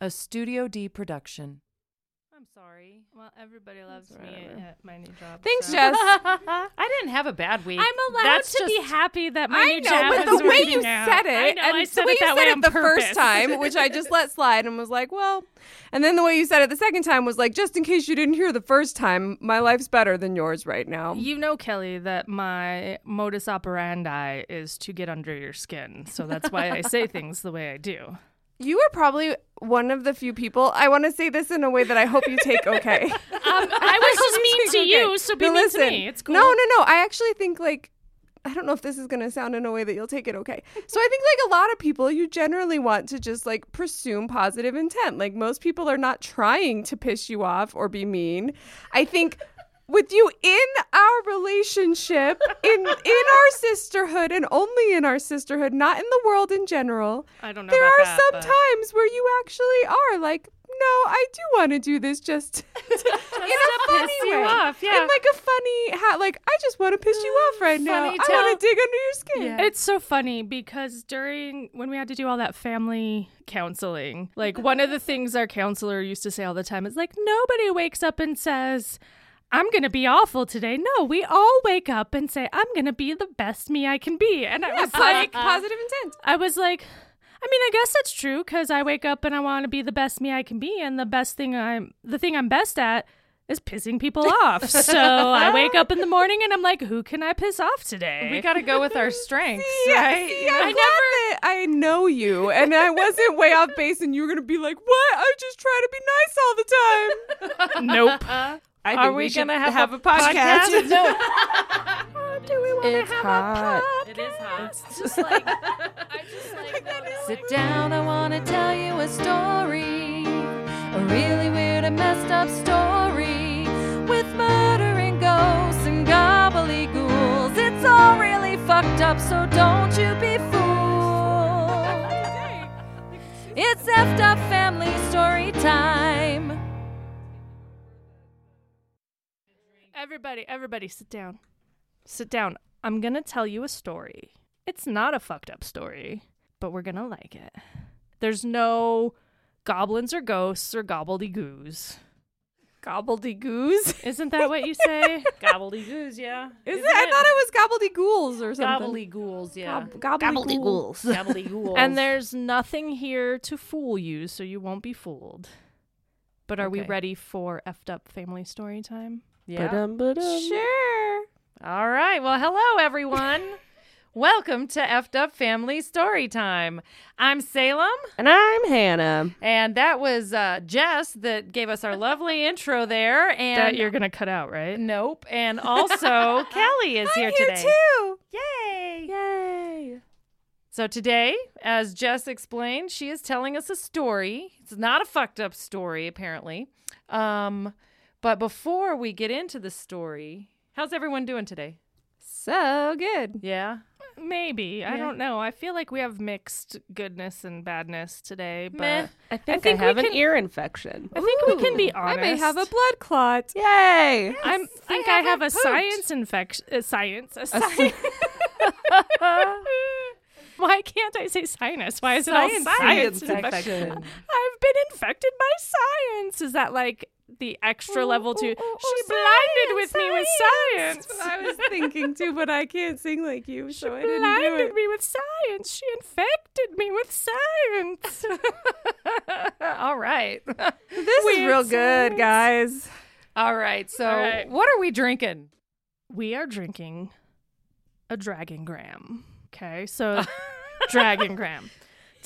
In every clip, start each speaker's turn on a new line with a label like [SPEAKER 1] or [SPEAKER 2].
[SPEAKER 1] a Studio D production.
[SPEAKER 2] I'm sorry. Well, everybody loves me
[SPEAKER 3] whatever.
[SPEAKER 2] at my new job.
[SPEAKER 3] Thanks,
[SPEAKER 2] so-
[SPEAKER 3] Jess.
[SPEAKER 1] I didn't have a bad week.
[SPEAKER 2] I'm allowed
[SPEAKER 1] That's
[SPEAKER 2] to be happy that my
[SPEAKER 3] I
[SPEAKER 2] new
[SPEAKER 3] know,
[SPEAKER 2] job
[SPEAKER 3] but
[SPEAKER 2] is
[SPEAKER 3] the way you
[SPEAKER 2] out.
[SPEAKER 3] said it,
[SPEAKER 2] I know,
[SPEAKER 3] and
[SPEAKER 2] I said
[SPEAKER 3] the way
[SPEAKER 2] it
[SPEAKER 3] you said
[SPEAKER 2] way
[SPEAKER 3] it
[SPEAKER 2] on
[SPEAKER 3] the first time, which I just let slide and was like, well, and then the way you said it the second time was like, just in case you didn't hear the first time, my life's better than yours right now.
[SPEAKER 2] You know, Kelly, that my modus operandi is to get under your skin. So that's why I say things the way I do.
[SPEAKER 3] You are probably one of the few people. I want to say this in a way that I hope you take okay.
[SPEAKER 2] Um, I was just mean to
[SPEAKER 3] Okay.
[SPEAKER 2] you, so be
[SPEAKER 3] No,
[SPEAKER 2] mean
[SPEAKER 3] listen.
[SPEAKER 2] to me. It's cool.
[SPEAKER 3] No, no, no. I actually think like I don't know if this is going to sound in a way that you'll take it okay. So I think like a lot of people you generally want to just like presume positive intent. Like most people are not trying to piss you off or be mean. I think with you in our relationship, in in our sisterhood and only in our sisterhood, not in the world in general,
[SPEAKER 2] I don't know
[SPEAKER 3] there
[SPEAKER 2] about
[SPEAKER 3] are
[SPEAKER 2] that,
[SPEAKER 3] some
[SPEAKER 2] but-
[SPEAKER 3] times where you actually are like no, I do want to do this just in a funny
[SPEAKER 2] piss you
[SPEAKER 3] way.
[SPEAKER 2] off, yeah.
[SPEAKER 3] In like a funny, ha- like I just want to piss you off right now. I want to dig under your skin.
[SPEAKER 1] Yeah.
[SPEAKER 2] It's so funny because during when we had to do all that family counseling, like one of the things our counselor used to say all the time is like nobody wakes up and says, I'm going to be awful today. No, we all wake up and say, I'm going to be the best me I can be. And I was like,
[SPEAKER 3] positive intent.
[SPEAKER 2] I was like, I mean, I guess that's true because I wake up and I want to be the best me I can be, and the best thing I'm, the thing I'm best at is pissing people off. so I wake up in the morning and I'm like, who can I piss off today?
[SPEAKER 1] we got to go with our strengths,
[SPEAKER 3] Yeah,
[SPEAKER 1] right?
[SPEAKER 3] see, I'm glad that I know you, and I wasn't way off base, and you were gonna be like, "What? I just try to be nice all the time."
[SPEAKER 2] nope.
[SPEAKER 3] I
[SPEAKER 1] Are we,
[SPEAKER 3] we
[SPEAKER 1] gonna have,
[SPEAKER 3] have
[SPEAKER 1] a,
[SPEAKER 3] a podcast.
[SPEAKER 1] no, oh,
[SPEAKER 2] Do we want to have
[SPEAKER 3] hot.
[SPEAKER 2] a podcast?
[SPEAKER 1] it is hot.
[SPEAKER 2] It's just like, I just like that.
[SPEAKER 1] Sit down, I want to tell you a story. A really weird and messed up story. With murder and ghosts and gobbledygools. It's all really fucked up, so don't you be fooled. It's effed up family story time.
[SPEAKER 2] Everybody, everybody, sit down. Sit down. I'm gonna tell you a story. It's not a fucked up story, but we're gonna like it. There's no goblins or ghosts or gobbledygoos.
[SPEAKER 3] Gobbledygoos.
[SPEAKER 2] Isn't that what you say?
[SPEAKER 1] Gobbledygoos, yeah.
[SPEAKER 3] Is it? I thought it was gobbledygools or something.
[SPEAKER 1] Gobbledygools, yeah.
[SPEAKER 3] Gob- gobbledygools.
[SPEAKER 1] Gobbledygools.
[SPEAKER 2] and there's nothing here to fool you, so you won't be fooled. But are we
[SPEAKER 1] Okay.
[SPEAKER 2] ready for effed up family story time?
[SPEAKER 1] Yeah.
[SPEAKER 3] Ba-dum, ba-dum. Sure.
[SPEAKER 1] All right. Well, hello, everyone. Welcome to Effed Up Family Story Time. I'm Salem,
[SPEAKER 3] And I'm Hannah.
[SPEAKER 1] and that was uh, Jess that gave us our lovely intro there. And
[SPEAKER 2] that you're gonna cut out, right?
[SPEAKER 1] nope. And also, Kelly is here
[SPEAKER 3] I'm
[SPEAKER 1] today.
[SPEAKER 3] too.
[SPEAKER 1] Yay!
[SPEAKER 3] Yay.
[SPEAKER 1] So today, as Jess explained, she is telling us a story. It's not a fucked up story, apparently. Um, but before we get into the story, how's everyone doing today?
[SPEAKER 3] So good.
[SPEAKER 1] Yeah.
[SPEAKER 2] Maybe. I don't know. I feel like we have mixed goodness and badness today, but
[SPEAKER 1] Meh.
[SPEAKER 3] I think I,
[SPEAKER 2] think we
[SPEAKER 3] have an
[SPEAKER 2] can-
[SPEAKER 3] ear infection.
[SPEAKER 2] I think we can be honest.
[SPEAKER 3] I may have a blood clot. Yay.
[SPEAKER 2] I think I have,
[SPEAKER 1] haven't
[SPEAKER 2] a
[SPEAKER 1] pooped.
[SPEAKER 2] science infection. Uh, science. A
[SPEAKER 3] si-
[SPEAKER 2] science. Why can't I say sinus? Why is it all
[SPEAKER 1] Science
[SPEAKER 2] science
[SPEAKER 1] infection.
[SPEAKER 2] infection? I've been infected by science. Is that like the extra level to? she blinded with me with science.
[SPEAKER 3] I was thinking too, but I can't sing like you, so I didn't do
[SPEAKER 2] blinded
[SPEAKER 3] it.
[SPEAKER 2] me with science. She infected me with science.
[SPEAKER 1] All right.
[SPEAKER 3] This is real good, guys.
[SPEAKER 1] All right. So,
[SPEAKER 2] All right.
[SPEAKER 1] what are we drinking?
[SPEAKER 2] we are drinking a dragon gram. Okay, so dragon gram.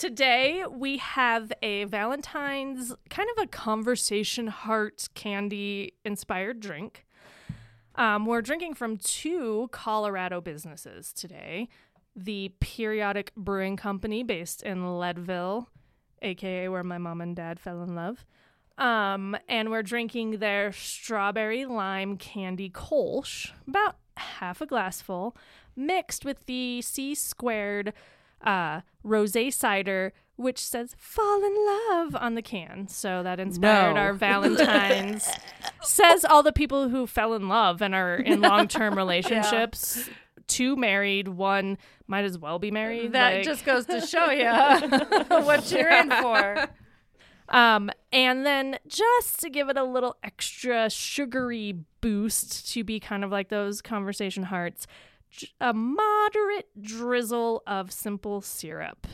[SPEAKER 2] Today we have a Valentine's kind of a conversation heart candy inspired drink. Um, we're drinking from two Colorado businesses today. The Periodic Brewing Company, based in Leadville, aka where my mom and dad fell in love. Um, and we're drinking their strawberry lime candy Kolsch, about half a glass full, mixed with the C squared uh, rose cider, which says "fall in love" on the can. So that inspired
[SPEAKER 3] No.
[SPEAKER 2] our Valentine's. says all the people who fell in love and are in long term relationships. Two married, one might as well be married.
[SPEAKER 1] That
[SPEAKER 2] like-
[SPEAKER 1] just goes to show you what you're in for.
[SPEAKER 2] Um, and then just to give it a little extra sugary boost to be kind of like those conversation hearts, a moderate drizzle of simple syrup.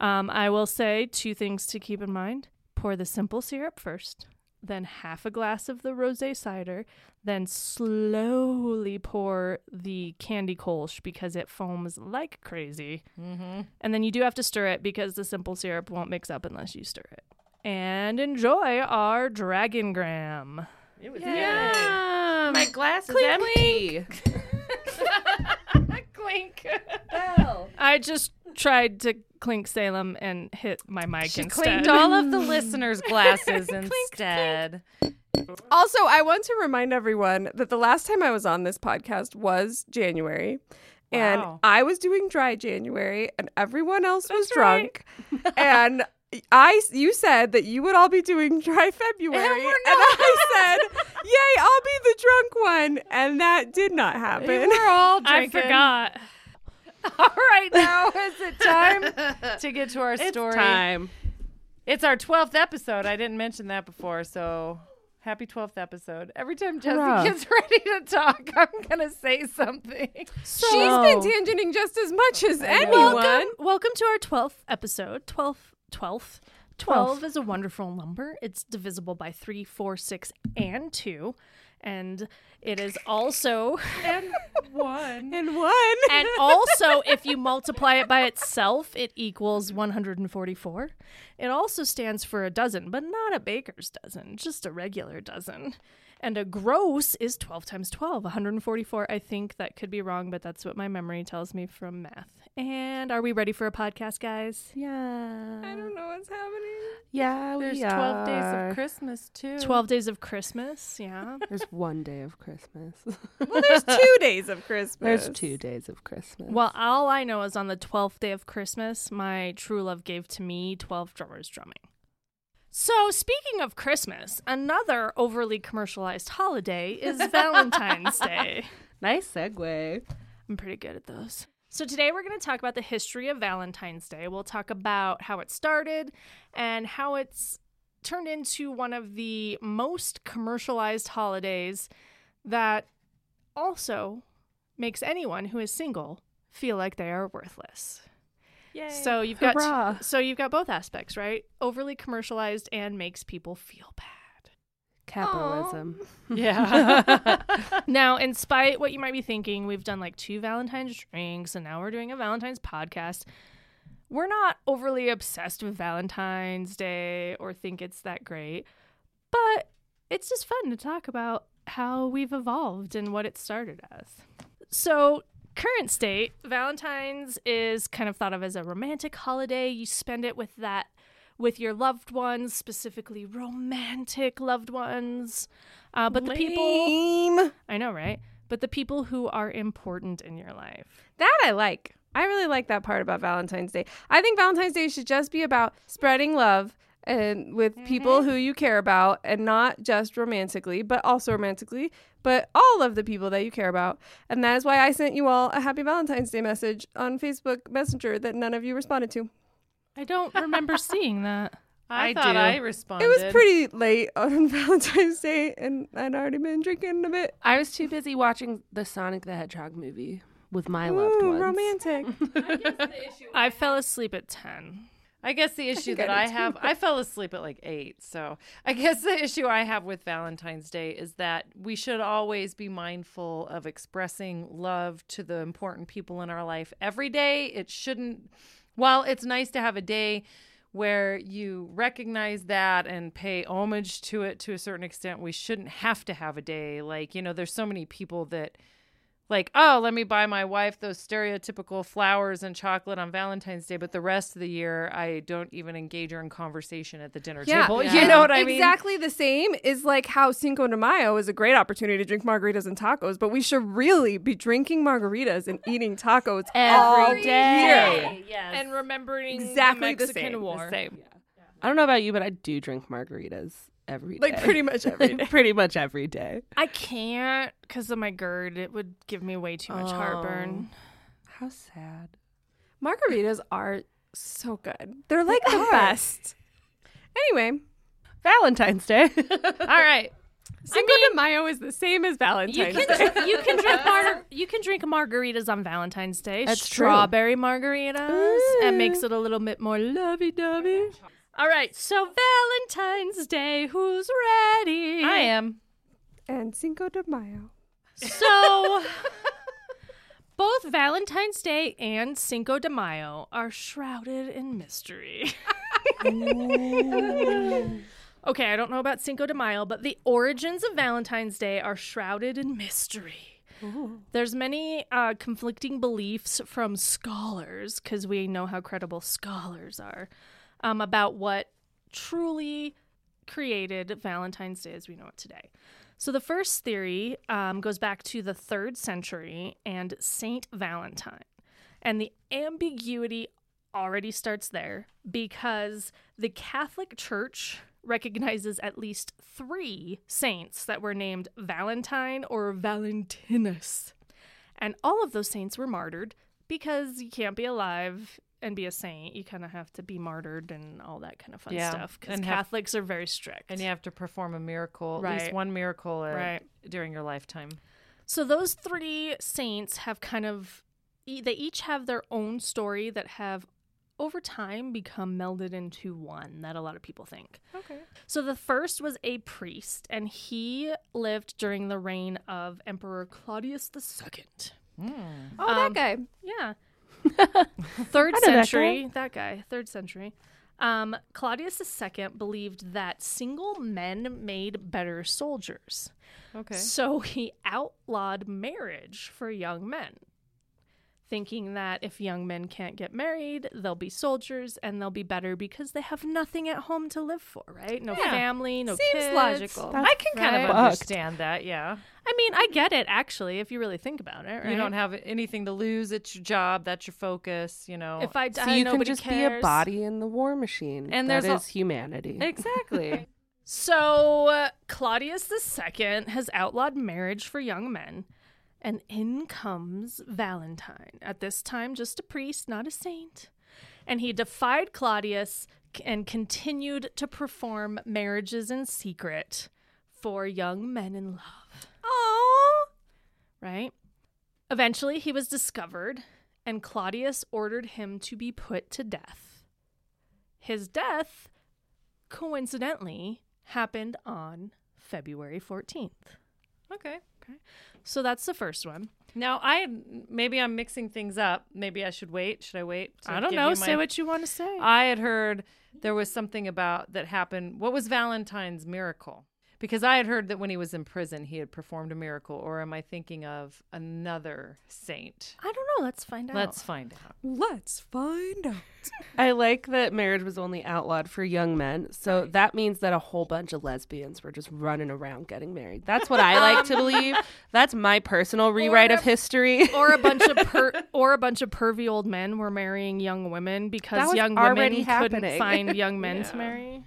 [SPEAKER 2] Um, I will say two things to keep in mind pour the simple syrup first, then half a glass of the rose cider, then slowly pour the candy kolsch because it foams like crazy.
[SPEAKER 1] Mm-hmm.
[SPEAKER 2] And then you do have to stir it because the simple syrup won't mix up unless you stir it. And enjoy our Dragon Gram.
[SPEAKER 1] It was
[SPEAKER 4] Yeah.
[SPEAKER 1] My glass is
[SPEAKER 4] Clink,
[SPEAKER 1] empty.
[SPEAKER 2] Clink.
[SPEAKER 1] Bell.
[SPEAKER 2] I just tried to clink Salem and hit my mic
[SPEAKER 1] She
[SPEAKER 2] instead.
[SPEAKER 1] cleaned all of the listeners' glasses instead.
[SPEAKER 3] Also, I want to remind everyone that the last time I was on this podcast was January. And
[SPEAKER 1] Wow.
[SPEAKER 3] I was doing dry January and everyone else was
[SPEAKER 2] That's right.
[SPEAKER 3] drunk. and I you said that you would all be doing dry February.
[SPEAKER 1] And
[SPEAKER 3] And,
[SPEAKER 1] we're
[SPEAKER 3] I said, Yay, I'll be the drunk one. And that did not happen.
[SPEAKER 1] We're all
[SPEAKER 2] drunk.
[SPEAKER 1] I
[SPEAKER 2] forgot.
[SPEAKER 1] All right, now is it time to get to our
[SPEAKER 4] It's
[SPEAKER 1] story?
[SPEAKER 4] time.
[SPEAKER 1] It's our 12th episode. I didn't mention that before, so happy 12th episode. Every time Jesse
[SPEAKER 4] Hurrah.
[SPEAKER 1] gets ready to talk, I'm going to say something.
[SPEAKER 3] She's been tangenting just as much as anyone.
[SPEAKER 2] Welcome, welcome to our 12th episode. 12th, 12th. 12 is a wonderful number. It's divisible by 3, 4, 6, and 2. And it is also
[SPEAKER 1] And one.
[SPEAKER 3] And one.
[SPEAKER 2] and also if you multiply it by itself, it equals 144. It also stands for a dozen, but not a baker's dozen, just a regular dozen. And a gross is 12 times 12, 144. I think that could be wrong, but that's what my memory tells me from math. And are we ready for a podcast, guys?
[SPEAKER 4] Yeah.
[SPEAKER 3] I don't know what's happening.
[SPEAKER 4] Yeah,
[SPEAKER 1] There's
[SPEAKER 4] we
[SPEAKER 1] 12 days of Christmas, too.
[SPEAKER 2] 12 days of Christmas, yeah.
[SPEAKER 4] There's one day of Christmas.
[SPEAKER 3] Well, there's two days of Christmas.
[SPEAKER 4] There's two days of Christmas.
[SPEAKER 2] Well, all I know is on the 12th day of Christmas, my true love gave to me 12 drummers drumming. So, speaking of Christmas, another overly commercialized holiday is Valentine's Day.
[SPEAKER 4] nice segue.
[SPEAKER 2] I'm pretty good at those. So, today we're going to talk about the history of Valentine's Day. We'll talk about how it started and how it's turned into one of the most commercialized holidays that also makes anyone who is single feel like they are worthless.
[SPEAKER 1] Yay.
[SPEAKER 2] So you've got
[SPEAKER 4] Hurrah.
[SPEAKER 2] so you've got both aspects, right? Overly commercialized and makes people feel bad.
[SPEAKER 4] Capitalism.
[SPEAKER 1] yeah.
[SPEAKER 2] Now, in spite what you might be thinking, we've done like two Valentine's drinks and now we're doing a Valentine's podcast. We're not overly obsessed with Valentine's Day or think it's that great, but it's just fun to talk about how we've evolved and what it started as. So, current state, Valentine's is kind of thought of as a romantic holiday. You spend it with that with your loved ones, specifically romantic loved ones. Uh, but the people I know, right? But the people who are important in your life.
[SPEAKER 3] That I like. I really like that part about Valentine's Day. I think Valentine's Day should just be about spreading love and with people mm-hmm. who you care about and not just romantically, but also romantically, but all of the people that you care about. And that is why I sent you all a happy Valentine's Day message on Facebook Messenger that none of you responded to.
[SPEAKER 2] I don't remember seeing that.
[SPEAKER 1] I,
[SPEAKER 4] I
[SPEAKER 1] thought
[SPEAKER 4] do.
[SPEAKER 1] I responded.
[SPEAKER 3] It was pretty late on Valentine's Day and I'd already been drinking a bit.
[SPEAKER 4] I was too busy watching the Sonic the Hedgehog movie with my loved ones.
[SPEAKER 3] romantic.
[SPEAKER 2] I fell asleep at 10.
[SPEAKER 1] I guess the issue
[SPEAKER 3] I
[SPEAKER 1] that I
[SPEAKER 3] did too.
[SPEAKER 1] have, I fell asleep at like eight. So I guess the issue I have with Valentine's Day is that we should always be mindful of expressing love to the important people in our life every day. It shouldn't, while it's nice to have a day where you recognize that and pay homage to it to a certain extent, we shouldn't have to have a day. Like, you know, there's so many people that like, oh, let me buy my wife those stereotypical flowers and chocolate on Valentine's Day, but the rest of the year I don't even engage her in conversation at the dinner table.
[SPEAKER 4] Yeah.
[SPEAKER 1] You know what I mean?
[SPEAKER 3] Exactly the same is like how Cinco de Mayo is a great opportunity to drink margaritas and tacos, but we should really be drinking margaritas and eating tacos all
[SPEAKER 4] Every day.
[SPEAKER 1] Yes.
[SPEAKER 2] And remembering
[SPEAKER 3] Exactly
[SPEAKER 2] the
[SPEAKER 3] the
[SPEAKER 2] Mexican
[SPEAKER 3] same, the
[SPEAKER 2] War.
[SPEAKER 1] same.
[SPEAKER 4] I don't know about you, but I do drink margaritas every day.
[SPEAKER 3] Like pretty much every day.
[SPEAKER 4] pretty much every day.
[SPEAKER 2] I can't because of my GERD. It would give me way too much heartburn. Oh.
[SPEAKER 4] How sad.
[SPEAKER 3] Margaritas are so good. They're like the best. Anyway,
[SPEAKER 4] Valentine's Day.
[SPEAKER 1] All right.
[SPEAKER 3] Cinco de Mayo is the same as
[SPEAKER 2] You
[SPEAKER 3] Valentine's
[SPEAKER 2] can
[SPEAKER 3] Day.
[SPEAKER 2] you can drink mar- you can drink margaritas on Valentine's Day.
[SPEAKER 4] That's true.
[SPEAKER 2] Strawberry margaritas, and makes it a little bit more lovey-dovey. All right, so Valentine's Day, who's ready?
[SPEAKER 1] I am.
[SPEAKER 3] and Cinco de Mayo.
[SPEAKER 2] So, both Valentine's Day and Cinco de Mayo are shrouded in mystery. okay, I don't know about Cinco de Mayo, but the origins of Valentine's Day are shrouded in mystery. There's many uh, conflicting beliefs from scholars, because we know how credible scholars are, um, about what truly created Valentine's Day as we know it today. So the first theory um, goes back to the third century and Saint Valentine. And the ambiguity already starts there because the Catholic Church recognizes at least three saints that were named Valentine or Valentinus. And all of those saints were martyred because you can't be alive and be a saint. You kind of have to be martyred and all that kind of fun
[SPEAKER 1] Yeah,
[SPEAKER 2] stuff because
[SPEAKER 1] and have-
[SPEAKER 2] Catholics are very strict.
[SPEAKER 1] And you have to perform a miracle, at least one miracle uh,
[SPEAKER 2] Right.
[SPEAKER 1] during your lifetime.
[SPEAKER 2] So those three saints have kind of e- they each have their own story that have over time become melded into one that a lot of people think.
[SPEAKER 1] Okay.
[SPEAKER 2] So the first was a priest and he lived during the reign of Emperor Claudius II.
[SPEAKER 3] Oh,
[SPEAKER 2] Um,
[SPEAKER 3] that guy.
[SPEAKER 2] Yeah. Third
[SPEAKER 4] know that
[SPEAKER 2] century, that guy. third century. Um, Claudius II believed that single men made better soldiers.
[SPEAKER 1] Okay.
[SPEAKER 2] So he outlawed marriage for young men, thinking that if young men can't get married, they'll be soldiers and they'll be better because they have nothing at home to live for, right? No
[SPEAKER 1] Yeah.
[SPEAKER 2] family, no
[SPEAKER 3] Seems
[SPEAKER 2] kids.
[SPEAKER 3] logical.
[SPEAKER 1] I can kind of
[SPEAKER 4] Fucked.
[SPEAKER 1] understand that, yeah.
[SPEAKER 2] I mean, I get it actually if you really think about it, right?
[SPEAKER 1] You don't have anything to lose. It's your job. That's your focus, you know.
[SPEAKER 2] if I die,
[SPEAKER 4] so you can just
[SPEAKER 2] cares.
[SPEAKER 4] be a body in the war machine.
[SPEAKER 1] And
[SPEAKER 4] that
[SPEAKER 1] there's a-
[SPEAKER 4] humanity.
[SPEAKER 1] exactly.
[SPEAKER 2] So uh, Claudius II has outlawed marriage for young men, and in comes Valentine. At this time, just a priest, not a saint. And he defied Claudius and continued to perform marriages in secret for young men in love.
[SPEAKER 3] Oh,
[SPEAKER 2] Right? Eventually, he was discovered, and Claudius ordered him to be put to death. His death, coincidentally, happened on February 14th.
[SPEAKER 1] okay.
[SPEAKER 2] So that's the first one.
[SPEAKER 1] Now I maybe I'm mixing things up. Maybe I should wait. Should I wait?
[SPEAKER 2] I don't know.
[SPEAKER 1] you
[SPEAKER 2] Say what you want to say.
[SPEAKER 1] I had heard there was something about that happened. What was Valentine's miracle? Because I had heard that when he was in prison, he had performed a miracle. Or am I thinking of another saint?
[SPEAKER 2] I don't know. Let's find out.
[SPEAKER 1] Let's find out.
[SPEAKER 3] let's find out.
[SPEAKER 4] I like that marriage was only outlawed for young men. So that means that a whole bunch of lesbians were just running around getting married. That's what I like to believe. That's my personal rewrite of history.
[SPEAKER 2] or a bunch of per- or a bunch of pervy old men were marrying young women because young women
[SPEAKER 4] already
[SPEAKER 2] couldn't find young men to marry.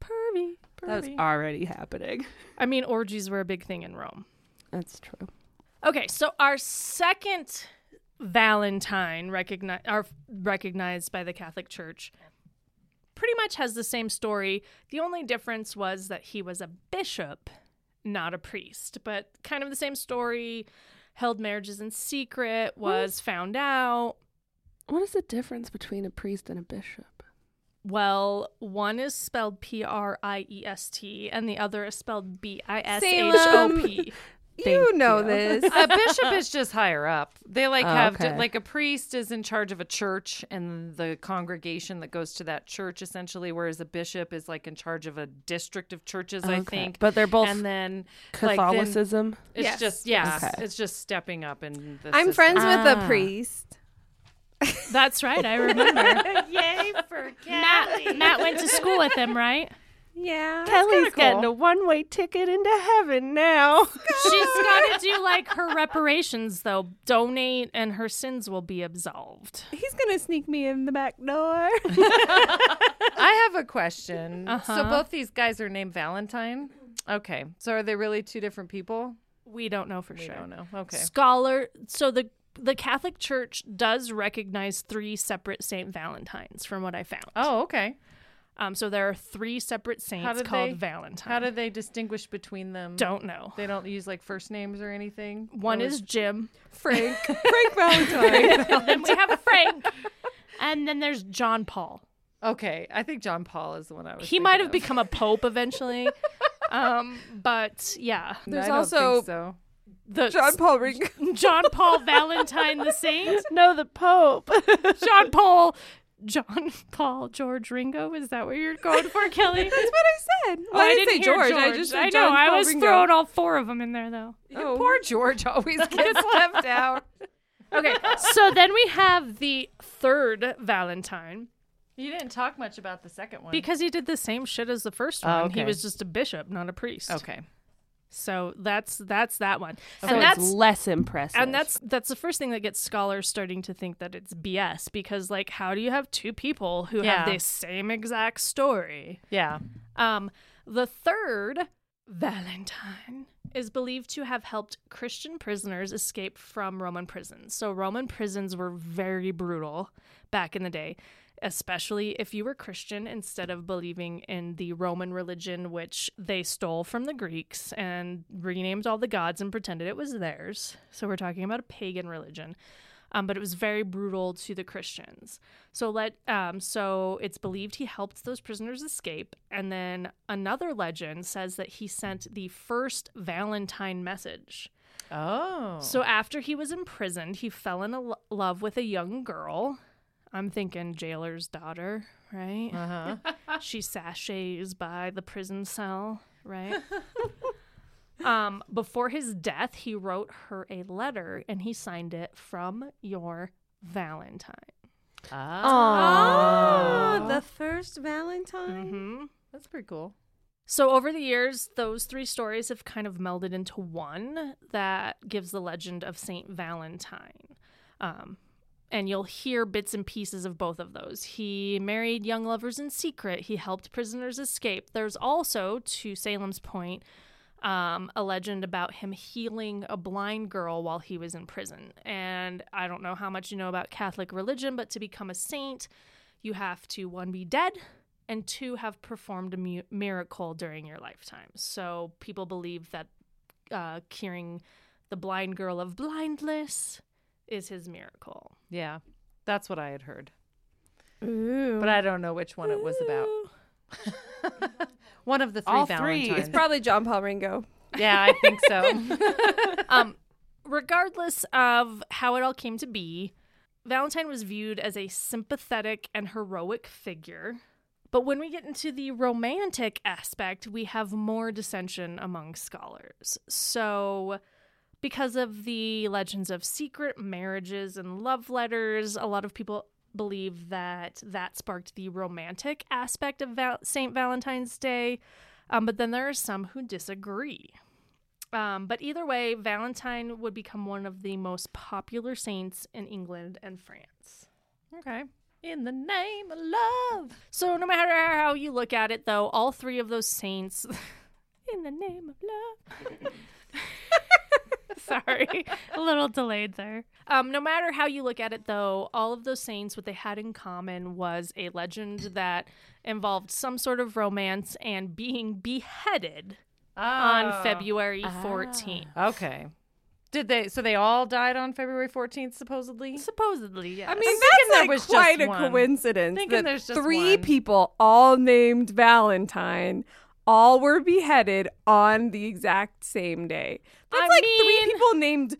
[SPEAKER 2] Pervy,
[SPEAKER 4] That's
[SPEAKER 2] pervy.
[SPEAKER 4] already happening.
[SPEAKER 2] I mean, orgies were a big thing in Rome.
[SPEAKER 4] That's true.
[SPEAKER 2] Okay, so our second Valentine recogni- are recognized by the Catholic Church pretty much has the same story. The only difference was that he was a bishop, not a priest, but kind of the same story. Held marriages in secret, was found out.
[SPEAKER 4] What is the difference between a priest and a bishop?
[SPEAKER 2] Well, one is spelled P R I E S T, and the other is spelled B I S H O P.
[SPEAKER 3] You know
[SPEAKER 4] you.
[SPEAKER 3] this.
[SPEAKER 1] a bishop is just higher up. They like
[SPEAKER 4] Oh,
[SPEAKER 1] have
[SPEAKER 4] okay.
[SPEAKER 1] like a priest is in charge of a church and the congregation that goes to that church essentially, whereas a bishop is like in charge of a district of churches. I think,
[SPEAKER 4] But they're both
[SPEAKER 1] and then like, then
[SPEAKER 4] Catholicism.
[SPEAKER 1] it's
[SPEAKER 3] Yes.
[SPEAKER 1] just yeah,
[SPEAKER 4] Okay.
[SPEAKER 1] it's just stepping up in the
[SPEAKER 3] I'm
[SPEAKER 1] system.
[SPEAKER 3] friends with a
[SPEAKER 4] Ah.
[SPEAKER 3] priest.
[SPEAKER 2] That's right, I remember.
[SPEAKER 1] Yay for
[SPEAKER 2] Matt, Matt went to school with him, right?
[SPEAKER 3] Yeah.
[SPEAKER 4] Kelly's
[SPEAKER 1] cool.
[SPEAKER 4] getting a one way ticket into heaven now.
[SPEAKER 2] She's got to do like her reparations, though. Donate, and her sins will be absolved.
[SPEAKER 3] He's gonna sneak me in the back door.
[SPEAKER 1] I have a question. So
[SPEAKER 2] Uh-huh.
[SPEAKER 1] both these guys are named Valentine. Okay, so are they really two different people?
[SPEAKER 2] We don't know for
[SPEAKER 1] We
[SPEAKER 2] sure.
[SPEAKER 1] don't know. Okay.
[SPEAKER 2] Scholar. So the the Catholic Church does recognize three separate Saint Valentines, from what I found.
[SPEAKER 1] Oh, okay.
[SPEAKER 2] Um, so there are three separate saints called
[SPEAKER 1] they-
[SPEAKER 2] Valentine.
[SPEAKER 1] How do they distinguish between them?
[SPEAKER 2] Don't know.
[SPEAKER 1] They don't use like first names or anything.
[SPEAKER 2] One
[SPEAKER 1] Or
[SPEAKER 2] is Jim.
[SPEAKER 3] Frank. Frank Valentine.
[SPEAKER 2] then we have Frank. And then there's John Paul.
[SPEAKER 1] okay. I think John Paul is the one I was.
[SPEAKER 2] He might have
[SPEAKER 1] of.
[SPEAKER 2] become a pope eventually. um, but yeah,
[SPEAKER 3] There's
[SPEAKER 1] I don't
[SPEAKER 3] also
[SPEAKER 1] think so.
[SPEAKER 2] The
[SPEAKER 3] John Paul Ring.
[SPEAKER 2] John Paul Valentine the Saint,
[SPEAKER 4] No, the Pope.
[SPEAKER 2] John Paul, John Paul George Ringo. Is that what you're going for, Kelly?
[SPEAKER 3] That's what I said.
[SPEAKER 2] Oh,
[SPEAKER 3] Well,
[SPEAKER 2] I
[SPEAKER 3] didn't say
[SPEAKER 2] hear
[SPEAKER 3] George. I just said
[SPEAKER 2] I know.
[SPEAKER 3] John
[SPEAKER 2] I was
[SPEAKER 3] Ringo.
[SPEAKER 2] throwing all four of them in there though.
[SPEAKER 3] Oh.
[SPEAKER 1] Poor George always gets left out.
[SPEAKER 2] Okay, so then we have the third Valentine
[SPEAKER 1] You didn't talk much about the second one.
[SPEAKER 2] because he did the same shit as the first
[SPEAKER 1] oh,
[SPEAKER 2] one. He
[SPEAKER 1] okay.
[SPEAKER 2] was just a bishop, not a priest.
[SPEAKER 1] okay.
[SPEAKER 2] So that's that's that one.
[SPEAKER 4] so
[SPEAKER 2] and
[SPEAKER 4] it's
[SPEAKER 2] that's
[SPEAKER 4] less impressive.
[SPEAKER 2] and that's that's the first thing that gets scholars starting to think that it's BS because like how do you have two people who have
[SPEAKER 1] Yeah.
[SPEAKER 2] the same exact story?
[SPEAKER 1] Yeah.
[SPEAKER 2] Um the third Valentine is believed to have helped Christian prisoners escape from Roman prisons. So Roman prisons were very brutal back in the day, especially if you were Christian instead of believing in the Roman religion which they stole from the Greeks and renamed all the gods and pretended it was theirs. So we're talking about a pagan religion. Um, but it was very brutal to the Christians. So let um, so it's believed he helped those prisoners escape, and then another legend says that he sent the first Valentine message.
[SPEAKER 1] Oh.
[SPEAKER 2] So after he was imprisoned, he fell in lo- love with a young girl. I'm thinking jailer's daughter, right?
[SPEAKER 1] Uh huh.
[SPEAKER 2] she sashays by the prison cell, right? um, before his death, he wrote her a letter and he signed it from your Valentine.
[SPEAKER 3] Oh, the first Valentine.
[SPEAKER 2] hmm
[SPEAKER 1] That's pretty cool.
[SPEAKER 2] So over the years, those three stories have kind of melded into one that gives the legend of Saint Valentine. Um, and you'll hear bits and pieces of both of those. He married young lovers in secret. He helped prisoners escape. There's also, to Salem's point, um, a legend about him healing a blind girl while he was in prison. And I don't know how much you know about Catholic religion, but to become a saint, you have to one be dead and two have performed a mu- miracle during your lifetime. So people believe that uh, curing the blind girl of blindness is his miracle.
[SPEAKER 1] Yeah. That's what I had heard.
[SPEAKER 3] Ooh.
[SPEAKER 1] But I don't know which one it was about. one of the three
[SPEAKER 4] All three.
[SPEAKER 3] It's probably John Paul Ringo.
[SPEAKER 1] yeah, I think so.
[SPEAKER 2] um, regardless of how it all came to be, Valentine was viewed as a sympathetic and heroic figure. But when we get into the romantic aspect, we have more dissension among scholars. So, because of the legends of secret marriages and love letters, a lot of people believe that that sparked the romantic aspect of Val- St. Valentine's Day. Um, but then there are some who disagree. Um, but either way, Valentine would become one of the most popular saints in England and France.
[SPEAKER 1] okay. In the name of love.
[SPEAKER 2] So, no matter how you look at it, though, all three of those saints, in the name of love. Sorry, a little delayed there. Um, no matter how you look at it, though, all of those saints, what they had in common was a legend that involved some sort of romance and being beheaded on February 14th.
[SPEAKER 1] Okay. Did they? So they all died on February 14th, supposedly?
[SPEAKER 2] Supposedly, yes.
[SPEAKER 3] I mean,
[SPEAKER 1] thinking
[SPEAKER 3] that's
[SPEAKER 1] there
[SPEAKER 3] like
[SPEAKER 1] was just
[SPEAKER 3] quite a
[SPEAKER 1] one.
[SPEAKER 3] coincidence.
[SPEAKER 1] Thinking
[SPEAKER 3] that
[SPEAKER 1] there's just
[SPEAKER 3] three
[SPEAKER 1] one.
[SPEAKER 3] people, all named Valentine, all were beheaded on the exact same day. That's
[SPEAKER 2] I
[SPEAKER 3] like
[SPEAKER 2] mean-
[SPEAKER 3] three people named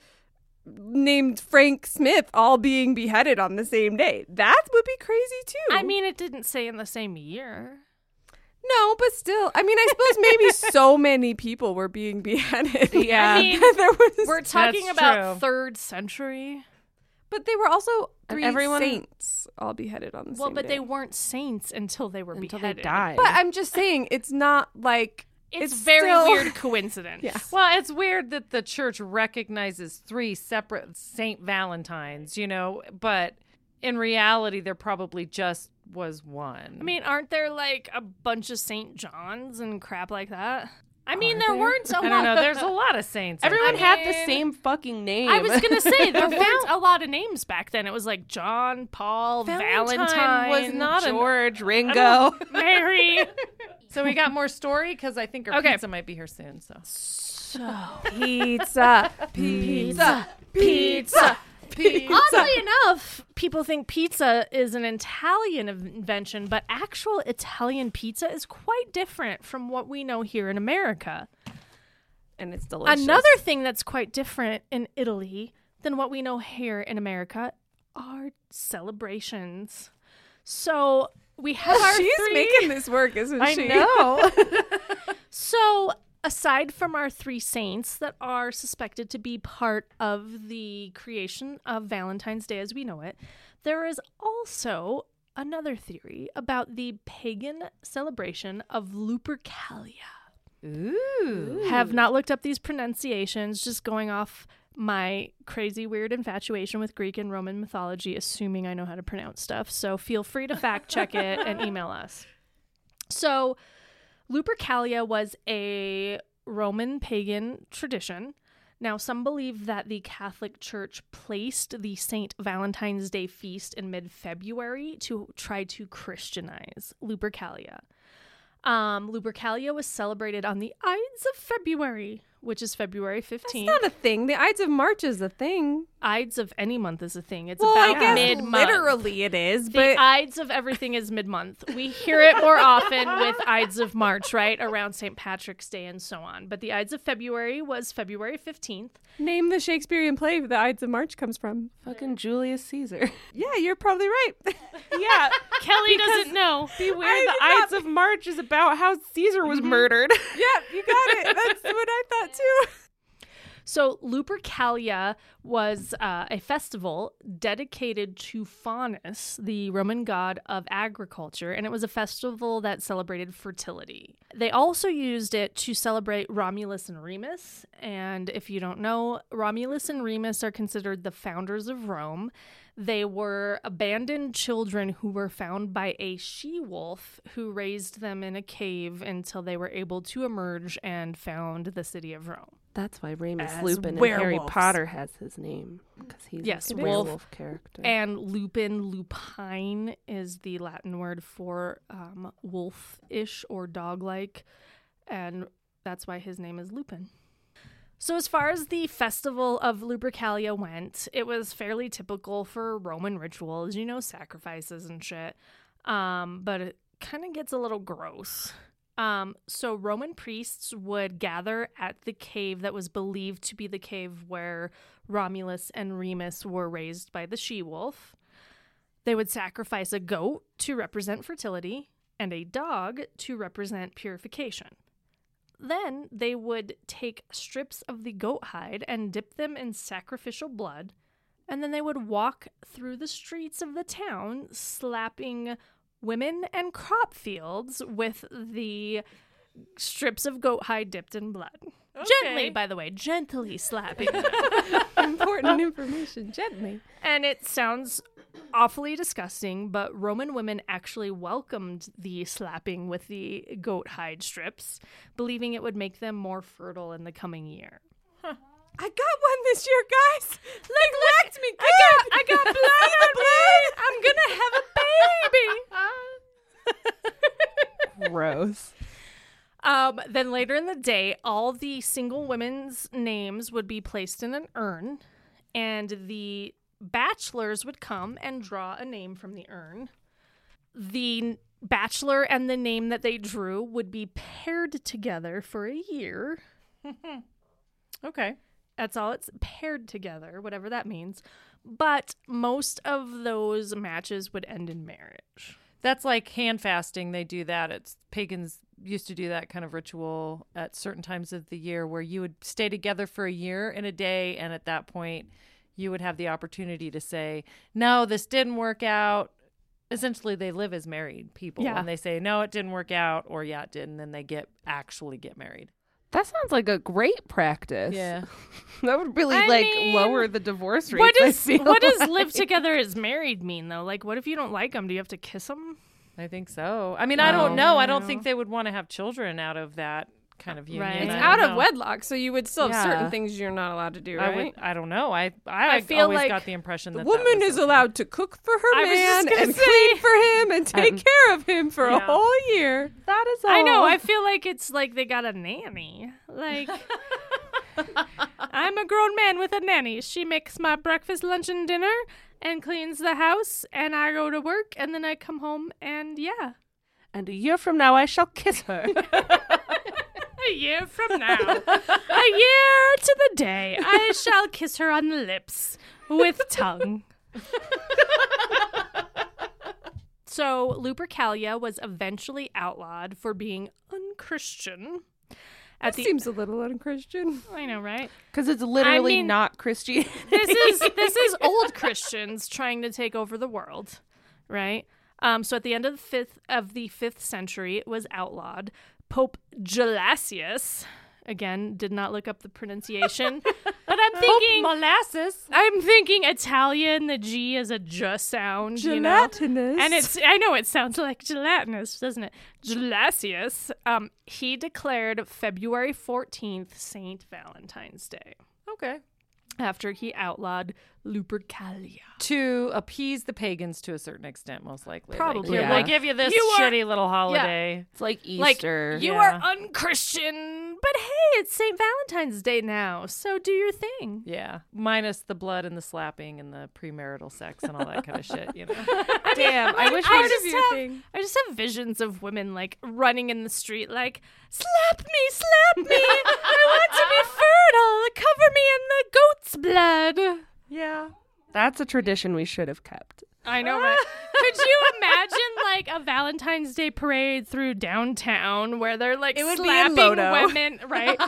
[SPEAKER 3] named Frank Smith all being beheaded on the same day. That would be crazy too.
[SPEAKER 2] I mean, it didn't say in the same year.
[SPEAKER 3] no, but still, I mean, I suppose maybe so many people were being beheaded.
[SPEAKER 4] Yeah.
[SPEAKER 2] I mean,
[SPEAKER 3] there was,
[SPEAKER 2] We're talking
[SPEAKER 1] That's
[SPEAKER 2] about
[SPEAKER 1] true.
[SPEAKER 2] third century.
[SPEAKER 3] But they were also three
[SPEAKER 4] everyone-
[SPEAKER 3] saints all beheaded on the same page.
[SPEAKER 2] Well,
[SPEAKER 3] same
[SPEAKER 2] but
[SPEAKER 3] day.
[SPEAKER 2] they weren't saints until they were
[SPEAKER 4] until
[SPEAKER 2] beheaded.
[SPEAKER 4] they died.
[SPEAKER 3] But I'm just saying, it's not like
[SPEAKER 2] It's,
[SPEAKER 3] It's
[SPEAKER 2] very
[SPEAKER 3] still-
[SPEAKER 2] weird coincidence.
[SPEAKER 3] Yeah.
[SPEAKER 1] Well, it's weird that the church recognizes three separate Saint Valentines, you know, but in reality, there probably just was one.
[SPEAKER 2] I mean, aren't there like a bunch of St. Johns and crap like that? I mean, there
[SPEAKER 3] there?
[SPEAKER 2] weren't a
[SPEAKER 1] I don't know. There's a lot of saints.
[SPEAKER 4] Everyone
[SPEAKER 1] think.
[SPEAKER 4] had the same fucking name.
[SPEAKER 2] I was gonna say there weren't a lot of names back then. It was like John, Paul,
[SPEAKER 1] Valentine
[SPEAKER 2] Valentine,
[SPEAKER 1] was not an-
[SPEAKER 4] George Ringo.
[SPEAKER 2] Mary.
[SPEAKER 1] So we got more story because I think our
[SPEAKER 2] Okay.
[SPEAKER 1] pizza might be here soon. So
[SPEAKER 3] Pizza, pizza, pizza.
[SPEAKER 2] Oddly enough, people think pizza is an Italian invention, but actual Italian pizza is quite different from what we know here in America.
[SPEAKER 3] And it's delicious.
[SPEAKER 2] Another thing that's quite different in Italy than what we know here in America are celebrations. So we have our
[SPEAKER 3] She's
[SPEAKER 2] three-
[SPEAKER 3] making this work, isn't
[SPEAKER 1] I
[SPEAKER 3] she?
[SPEAKER 1] know.
[SPEAKER 2] So, aside from our three saints that are suspected to be part of the creation of Valentine's Day as we know it, there is also another theory about the pagan celebration of Lupercalia.
[SPEAKER 1] Ooh.
[SPEAKER 2] Have not looked up these pronunciations, just going off my crazy weird infatuation with Greek and Roman mythology, assuming I know how to pronounce stuff. So feel free to fact check it and email us. So, Lupercalia was a Roman pagan tradition. Now, some believe that the Catholic Church placed the St. Valentine's Day feast in mid February to try to Christianize Lupercalia. Um, Lupercalia was celebrated on the Ides of February, which is February 15th.
[SPEAKER 3] It's not a thing. The Ides of March is a thing.
[SPEAKER 2] Ides of any month is a thing. It's
[SPEAKER 3] Well,
[SPEAKER 2] about
[SPEAKER 3] I guess
[SPEAKER 2] mid month.
[SPEAKER 3] literally it is,
[SPEAKER 2] The
[SPEAKER 3] but
[SPEAKER 2] Ides of everything is mid month. We hear it more often with Ides of March, right? Around St. Patrick's Day and so on. But the Ides of February was February 15th.
[SPEAKER 3] name the Shakespearean play the Ides of March comes from.
[SPEAKER 4] fucking Julius Caesar.
[SPEAKER 3] Yeah, you're probably right.
[SPEAKER 4] yeah.
[SPEAKER 2] Kelly doesn't know.
[SPEAKER 4] Beware
[SPEAKER 3] I
[SPEAKER 4] the
[SPEAKER 3] did not-
[SPEAKER 4] Ides of March is about how Caesar was mm-hmm. murdered.
[SPEAKER 3] yeah, you got it. That's what I thought too.
[SPEAKER 2] So, Lupercalia was uh, a festival dedicated to Faunus, the Roman god of agriculture, and it was a festival that celebrated fertility. They also used it to celebrate Romulus and Remus. And if you don't know, Romulus and Remus are considered the founders of Rome. They were abandoned children who were found by a she wolf who raised them in a cave until they were able to emerge and found the city of Rome.
[SPEAKER 4] That's why Remus
[SPEAKER 3] As
[SPEAKER 4] Lupin in Harry. Potter has his name because he's
[SPEAKER 2] Yes,
[SPEAKER 4] a
[SPEAKER 2] wolf.
[SPEAKER 4] werewolf character.
[SPEAKER 2] And lupin, lupine is the Latin word for um, wolf ish or dog like. And that's why his name is Lupin. So, as far as the festival of Lupercalia went, it was fairly typical for Roman rituals, you know, sacrifices and shit. Um, but it kind of gets a little gross. Um, so, Roman priests would gather at the cave that was believed to be the cave where Romulus and Remus were raised by the she wolf. They would sacrifice a goat to represent fertility and a dog to represent purification. Then they would take strips of the goat hide and dip them in sacrificial blood, and then they would walk through the streets of the town slapping women and crop fields with the strips of goat hide dipped in blood. Gently, by the way, gently slapping.
[SPEAKER 3] Important information, gently.
[SPEAKER 2] And it sounds awfully disgusting, but Roman women actually welcomed the slapping with the goat hide strips, believing it would make them more fertile in the coming year.
[SPEAKER 3] I got one this year, guys. Neglect me. Good. I got, I got blood on me. I'm gonna have a baby.
[SPEAKER 4] Gross.
[SPEAKER 2] Um, then later in the day, all the single women's names would be placed in an urn, and the bachelors would come and draw a name from the urn. The bachelor and the name that they drew would be paired together for a year.
[SPEAKER 1] Okay.
[SPEAKER 2] That's all it's paired together, whatever that means. But most of those matches would end in marriage.
[SPEAKER 1] That's like hand fasting. They do that. It's pagans used to do that kind of ritual at certain times of the year where you would stay together for a year and a day. And at that point, you would have the opportunity to say, no, this didn't work out. Essentially, they live as married people.
[SPEAKER 2] Yeah.
[SPEAKER 1] And they say, no, it didn't work out, or yeah, it didn't," And then they get actually get married.
[SPEAKER 4] That sounds like a great practice.
[SPEAKER 1] Yeah.
[SPEAKER 4] That would really
[SPEAKER 2] I
[SPEAKER 4] like
[SPEAKER 2] mean,
[SPEAKER 4] lower the divorce rates.
[SPEAKER 2] What does
[SPEAKER 4] feel
[SPEAKER 2] what does live together as married mean though? Like, what if you don't like them? Do you have to kiss them?
[SPEAKER 1] I think so. I mean, I don't know. I don't think they would want to have children out of that kind of union.
[SPEAKER 2] Right.
[SPEAKER 3] It's
[SPEAKER 1] I
[SPEAKER 2] I
[SPEAKER 3] out of
[SPEAKER 1] know.
[SPEAKER 3] wedlock, so you would still have
[SPEAKER 4] Yeah.
[SPEAKER 3] certain things you're not allowed to do,
[SPEAKER 1] I
[SPEAKER 3] right?
[SPEAKER 1] would. I don't know. I I,
[SPEAKER 2] I feel
[SPEAKER 1] always
[SPEAKER 2] like
[SPEAKER 1] got the impression
[SPEAKER 3] the
[SPEAKER 1] that
[SPEAKER 3] woman
[SPEAKER 1] that was
[SPEAKER 3] is
[SPEAKER 1] okay.
[SPEAKER 3] allowed to cook for her
[SPEAKER 2] I
[SPEAKER 3] man
[SPEAKER 2] just
[SPEAKER 3] and
[SPEAKER 2] say-
[SPEAKER 3] clean for him and take
[SPEAKER 4] Um,
[SPEAKER 3] care of him for a whole year.
[SPEAKER 4] That is all.
[SPEAKER 2] I know. I feel like it's like they got a nanny. Like I'm a grown man with a nanny. She makes my breakfast, lunch, and dinner, and cleans the house. And I go to work, and then I come home, and yeah,
[SPEAKER 4] and a year from now, I shall kiss her.
[SPEAKER 2] a year from now, a year to the day, I shall kiss her on the lips with tongue. So Lupercalia was eventually outlawed for being unchristian. At
[SPEAKER 3] That seems a little unchristian.
[SPEAKER 2] I know, right?
[SPEAKER 4] Because it's literally
[SPEAKER 2] mean-
[SPEAKER 4] not Christian.
[SPEAKER 2] this is this is old Christians trying to take over the world, right? Um, so at the end of the fifth of the fifth century, it was outlawed. Pope Gelasius, again, did not look up the pronunciation, but I'm thinking
[SPEAKER 1] molasses.
[SPEAKER 2] I'm thinking Italian. The G is a j sound, you know?
[SPEAKER 3] Gelatinous.
[SPEAKER 2] And it's I know it sounds like gelatinous, doesn't it? Gelasius, um, he declared February 14th Saint Valentine's Day
[SPEAKER 1] Okay.
[SPEAKER 2] after he outlawed Lupercalia.
[SPEAKER 1] To appease the pagans to a certain extent, most likely.
[SPEAKER 2] Probably.
[SPEAKER 1] Like,
[SPEAKER 4] yeah.
[SPEAKER 1] We'll give you this
[SPEAKER 2] You are-
[SPEAKER 1] shitty little holiday.
[SPEAKER 4] it's like
[SPEAKER 2] Like,
[SPEAKER 4] Easter.
[SPEAKER 2] You
[SPEAKER 1] Yeah.
[SPEAKER 2] are unchristian, but hey, it's St. Valentine's Day now, so do your thing.
[SPEAKER 1] Yeah. Minus the blood and the slapping and the premarital sex and all that kind of shit, you know.
[SPEAKER 4] Damn, I wish
[SPEAKER 2] I
[SPEAKER 4] we
[SPEAKER 2] just have,
[SPEAKER 3] thing.
[SPEAKER 2] I just have visions of women like running in the street, like slap me, slap me. I want to be fertile. Cover me in the goat's blood.
[SPEAKER 1] Yeah.
[SPEAKER 4] That's a tradition we should have kept.
[SPEAKER 2] I know, right? Could you imagine like a Valentine's Day parade through downtown where they're like
[SPEAKER 3] It would be
[SPEAKER 2] slapping
[SPEAKER 3] Lodo.
[SPEAKER 2] women, right?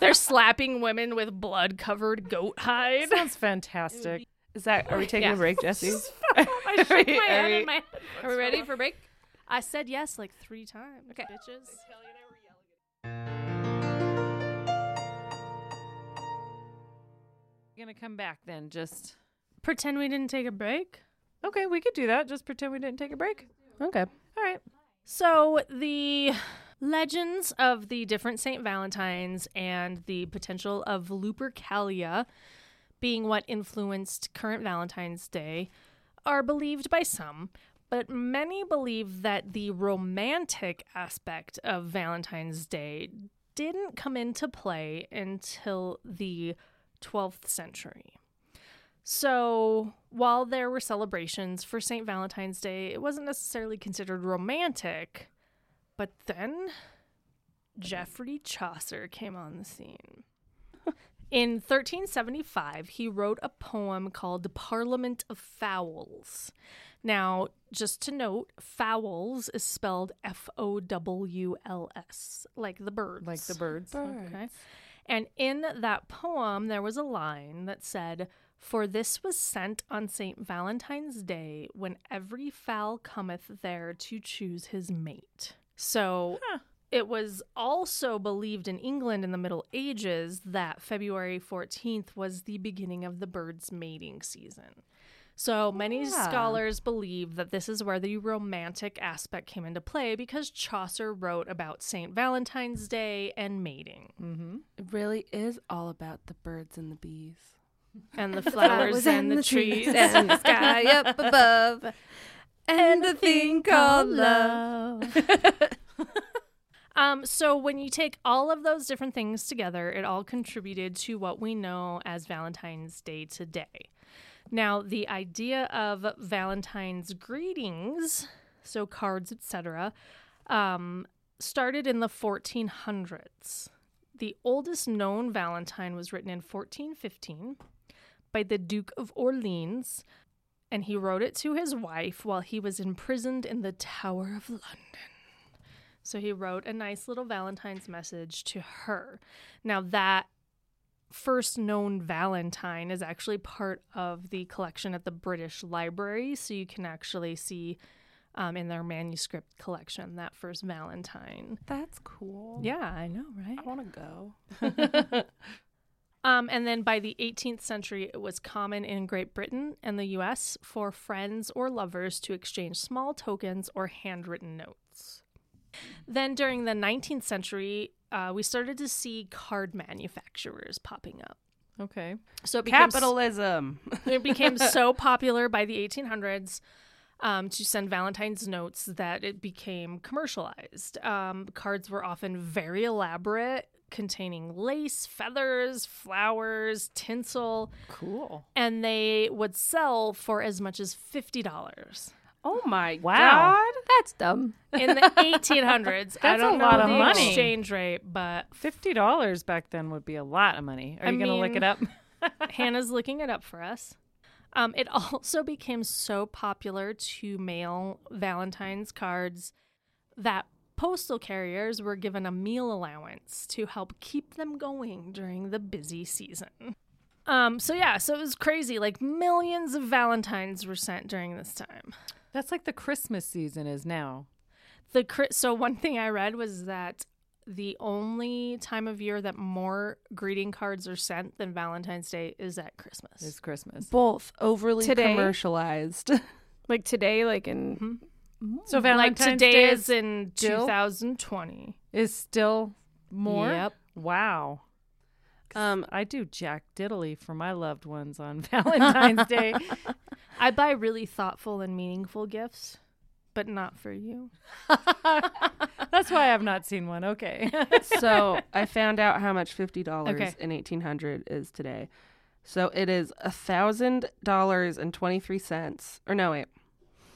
[SPEAKER 2] they're slapping women with blood-covered goat hide.
[SPEAKER 1] Sounds fantastic.
[SPEAKER 4] Is that? Are we taking
[SPEAKER 2] Yeah.
[SPEAKER 4] a break, Jesse?
[SPEAKER 2] I shook my
[SPEAKER 4] Are
[SPEAKER 2] head
[SPEAKER 4] we-
[SPEAKER 2] and my
[SPEAKER 3] Are we ready for break?
[SPEAKER 2] I said yes like three times. Okay, bitches.
[SPEAKER 1] Gonna come back then. Just
[SPEAKER 2] Pretend we didn't take a break.
[SPEAKER 1] okay. We could do that. Just pretend we didn't take a break.
[SPEAKER 4] Okay.
[SPEAKER 1] All right.
[SPEAKER 2] So the legends of the different Saint Valentines and the potential of Lupercalia being what influenced current Valentine's Day are believed by some, but many believe that the romantic aspect of Valentine's Day didn't come into play until the 12th century. So, while there were celebrations for St. Valentine's Day, it wasn't necessarily considered romantic. But then Geoffrey Chaucer came on the scene. In 1375, he wrote a poem called The Parliament of Fowls. Now, just to note, fowls is spelled F O W L S, like the birds.
[SPEAKER 1] Like the birds.
[SPEAKER 2] Okay. And in that poem, there was a line that said, For this was sent on St. Valentine's Day, when every fowl cometh there to choose his mate. So it was also believed in England in the Middle Ages that February 14th was the beginning of the bird's mating season. So many
[SPEAKER 4] Yeah.
[SPEAKER 2] scholars believe that this is where the romantic aspect came into play because Chaucer wrote about St. Valentine's Day and mating
[SPEAKER 1] Mm-hmm.
[SPEAKER 4] It really is all about the birds and the bees.
[SPEAKER 2] and the flowers and the trees.
[SPEAKER 3] and the sky up above and the thing called love.
[SPEAKER 2] Um, so when you take all of those different things together, it all contributed to what we know as Valentine's Day today. Now, the idea of Valentine's greetings, so cards, etc., um, started in the 1400s. The oldest known Valentine was written in 1415 by the Duke of Orleans, and he wrote it to his wife while he was imprisoned in the Tower of London. So he wrote a nice little Valentine's message to her. Now, that first known Valentine is actually part of the collection at the British Library. So you can actually see um, in their manuscript collection that first Valentine.
[SPEAKER 4] That's cool.
[SPEAKER 2] Yeah, I know, right?
[SPEAKER 4] I want to go.
[SPEAKER 2] Um, and then by the 18th century, it was common in Great Britain and the US for friends or lovers to exchange small tokens or handwritten notes. Then during the 19th century, uh, we started to see card manufacturers popping up.
[SPEAKER 1] Okay.
[SPEAKER 2] So it became
[SPEAKER 4] Capitalism.
[SPEAKER 2] it became so popular by the 1800s um, to send Valentine's notes that it became commercialized. Um, cards were often very elaborate, containing lace, feathers, flowers, tinsel,
[SPEAKER 1] Cool.
[SPEAKER 2] and they would sell for as much as $50.
[SPEAKER 4] Oh my
[SPEAKER 1] Wow.
[SPEAKER 4] god.
[SPEAKER 3] That's dumb.
[SPEAKER 2] In the 1800s,
[SPEAKER 1] That's a
[SPEAKER 2] don't know
[SPEAKER 1] lot of
[SPEAKER 2] the
[SPEAKER 1] money.
[SPEAKER 2] exchange rate, but
[SPEAKER 1] Fifty dollars back then would be a lot of money. Are
[SPEAKER 2] I
[SPEAKER 1] you gonna look it up?
[SPEAKER 2] Hannah's looking it up for us. Um, it also became so popular to mail Valentine's cards that postal carriers were given a meal allowance to help keep them going during the busy season. Um, so yeah, so it was crazy. Like millions of Valentines were sent during this time.
[SPEAKER 1] That's like the Christmas season is now.
[SPEAKER 2] The so one thing I read was that the only time of year that more greeting cards are sent than Valentine's Day is at Christmas.
[SPEAKER 1] Is Christmas.
[SPEAKER 4] Both overly
[SPEAKER 3] Today?
[SPEAKER 4] commercialized.
[SPEAKER 3] Like today, like in
[SPEAKER 1] So
[SPEAKER 2] like
[SPEAKER 1] Valentine's
[SPEAKER 2] today
[SPEAKER 1] Day
[SPEAKER 2] is in
[SPEAKER 1] still-
[SPEAKER 2] 2020.
[SPEAKER 1] is still more.
[SPEAKER 2] Yep.
[SPEAKER 1] Wow.
[SPEAKER 4] um
[SPEAKER 1] I do Jack diddly for my loved ones on Valentine's Day.
[SPEAKER 2] I buy really thoughtful and meaningful gifts, but not for you.
[SPEAKER 1] That's why I've not seen one. Okay.
[SPEAKER 4] so I found out how much fifty dollars
[SPEAKER 2] Okay.
[SPEAKER 4] in eighteen hundred is today. So it is a thousand dollars and twenty three cents. Or no, wait.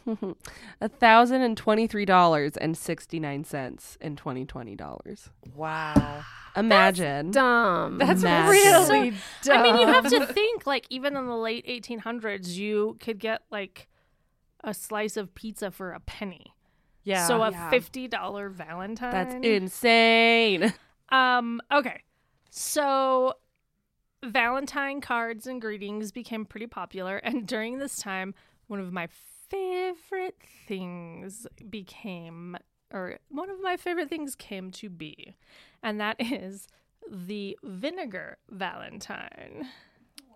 [SPEAKER 4] A thousand and twenty three dollars and sixty nine cents in twenty twenty dollars.
[SPEAKER 1] wow.
[SPEAKER 4] Imagine.
[SPEAKER 3] dumb.
[SPEAKER 1] That's
[SPEAKER 4] Imagine.
[SPEAKER 1] really dumb.
[SPEAKER 2] I mean, you have to think like even in the late 1800s, you could get like a slice of pizza for a penny.
[SPEAKER 1] Yeah.
[SPEAKER 2] so a
[SPEAKER 4] Yeah.
[SPEAKER 2] $50 Valentine.
[SPEAKER 4] That's insane.
[SPEAKER 2] Um, okay. So Valentine cards and greetings became pretty popular, and during this time, one of my favorite things became or one of my favorite things came to be, and that is the vinegar Valentine.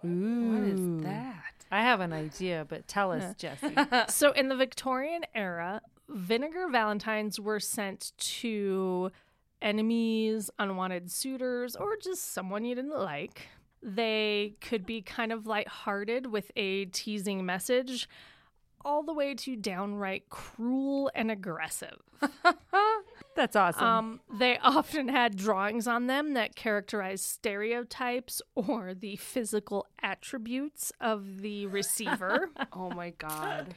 [SPEAKER 4] What is that?
[SPEAKER 1] I have an idea, but tell us, Jesse.
[SPEAKER 2] so in the Victorian era, vinegar valentines were sent to enemies, unwanted suitors, or just someone you didn't like. They could be kind of lighthearted with a teasing message, all the way to downright cruel and aggressive.
[SPEAKER 1] That's awesome.
[SPEAKER 2] Um, they often had drawings on them that characterized stereotypes or the physical attributes of the receiver.
[SPEAKER 4] Oh my god.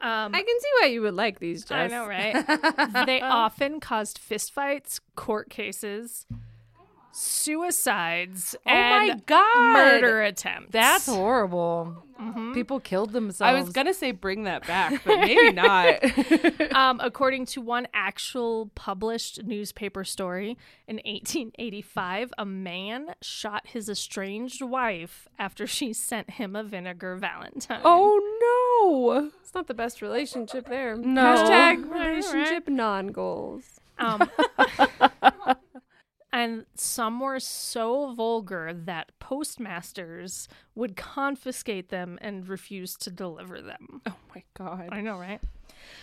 [SPEAKER 2] Um,
[SPEAKER 3] I can see why you would like these, Jess.
[SPEAKER 2] I know, right? they often caused fistfights, court cases, suicides,
[SPEAKER 4] Oh
[SPEAKER 2] and
[SPEAKER 4] my god.
[SPEAKER 2] murder attempts.
[SPEAKER 1] That's horrible.
[SPEAKER 2] Mhm.
[SPEAKER 1] People killed themselves.
[SPEAKER 4] I was gonna say bring that back, but maybe not.
[SPEAKER 2] um, according to one actual published newspaper story in 1885, a man shot his estranged wife after she sent him a vinegar valentine.
[SPEAKER 4] oh no.
[SPEAKER 3] It's not the best relationship there.
[SPEAKER 4] No.
[SPEAKER 3] Hashtag
[SPEAKER 2] Right, right.
[SPEAKER 3] non-goals.
[SPEAKER 2] Um, and some were so vulgar that postmasters would confiscate them and refuse to deliver them.
[SPEAKER 4] Oh my god.
[SPEAKER 2] I know, right?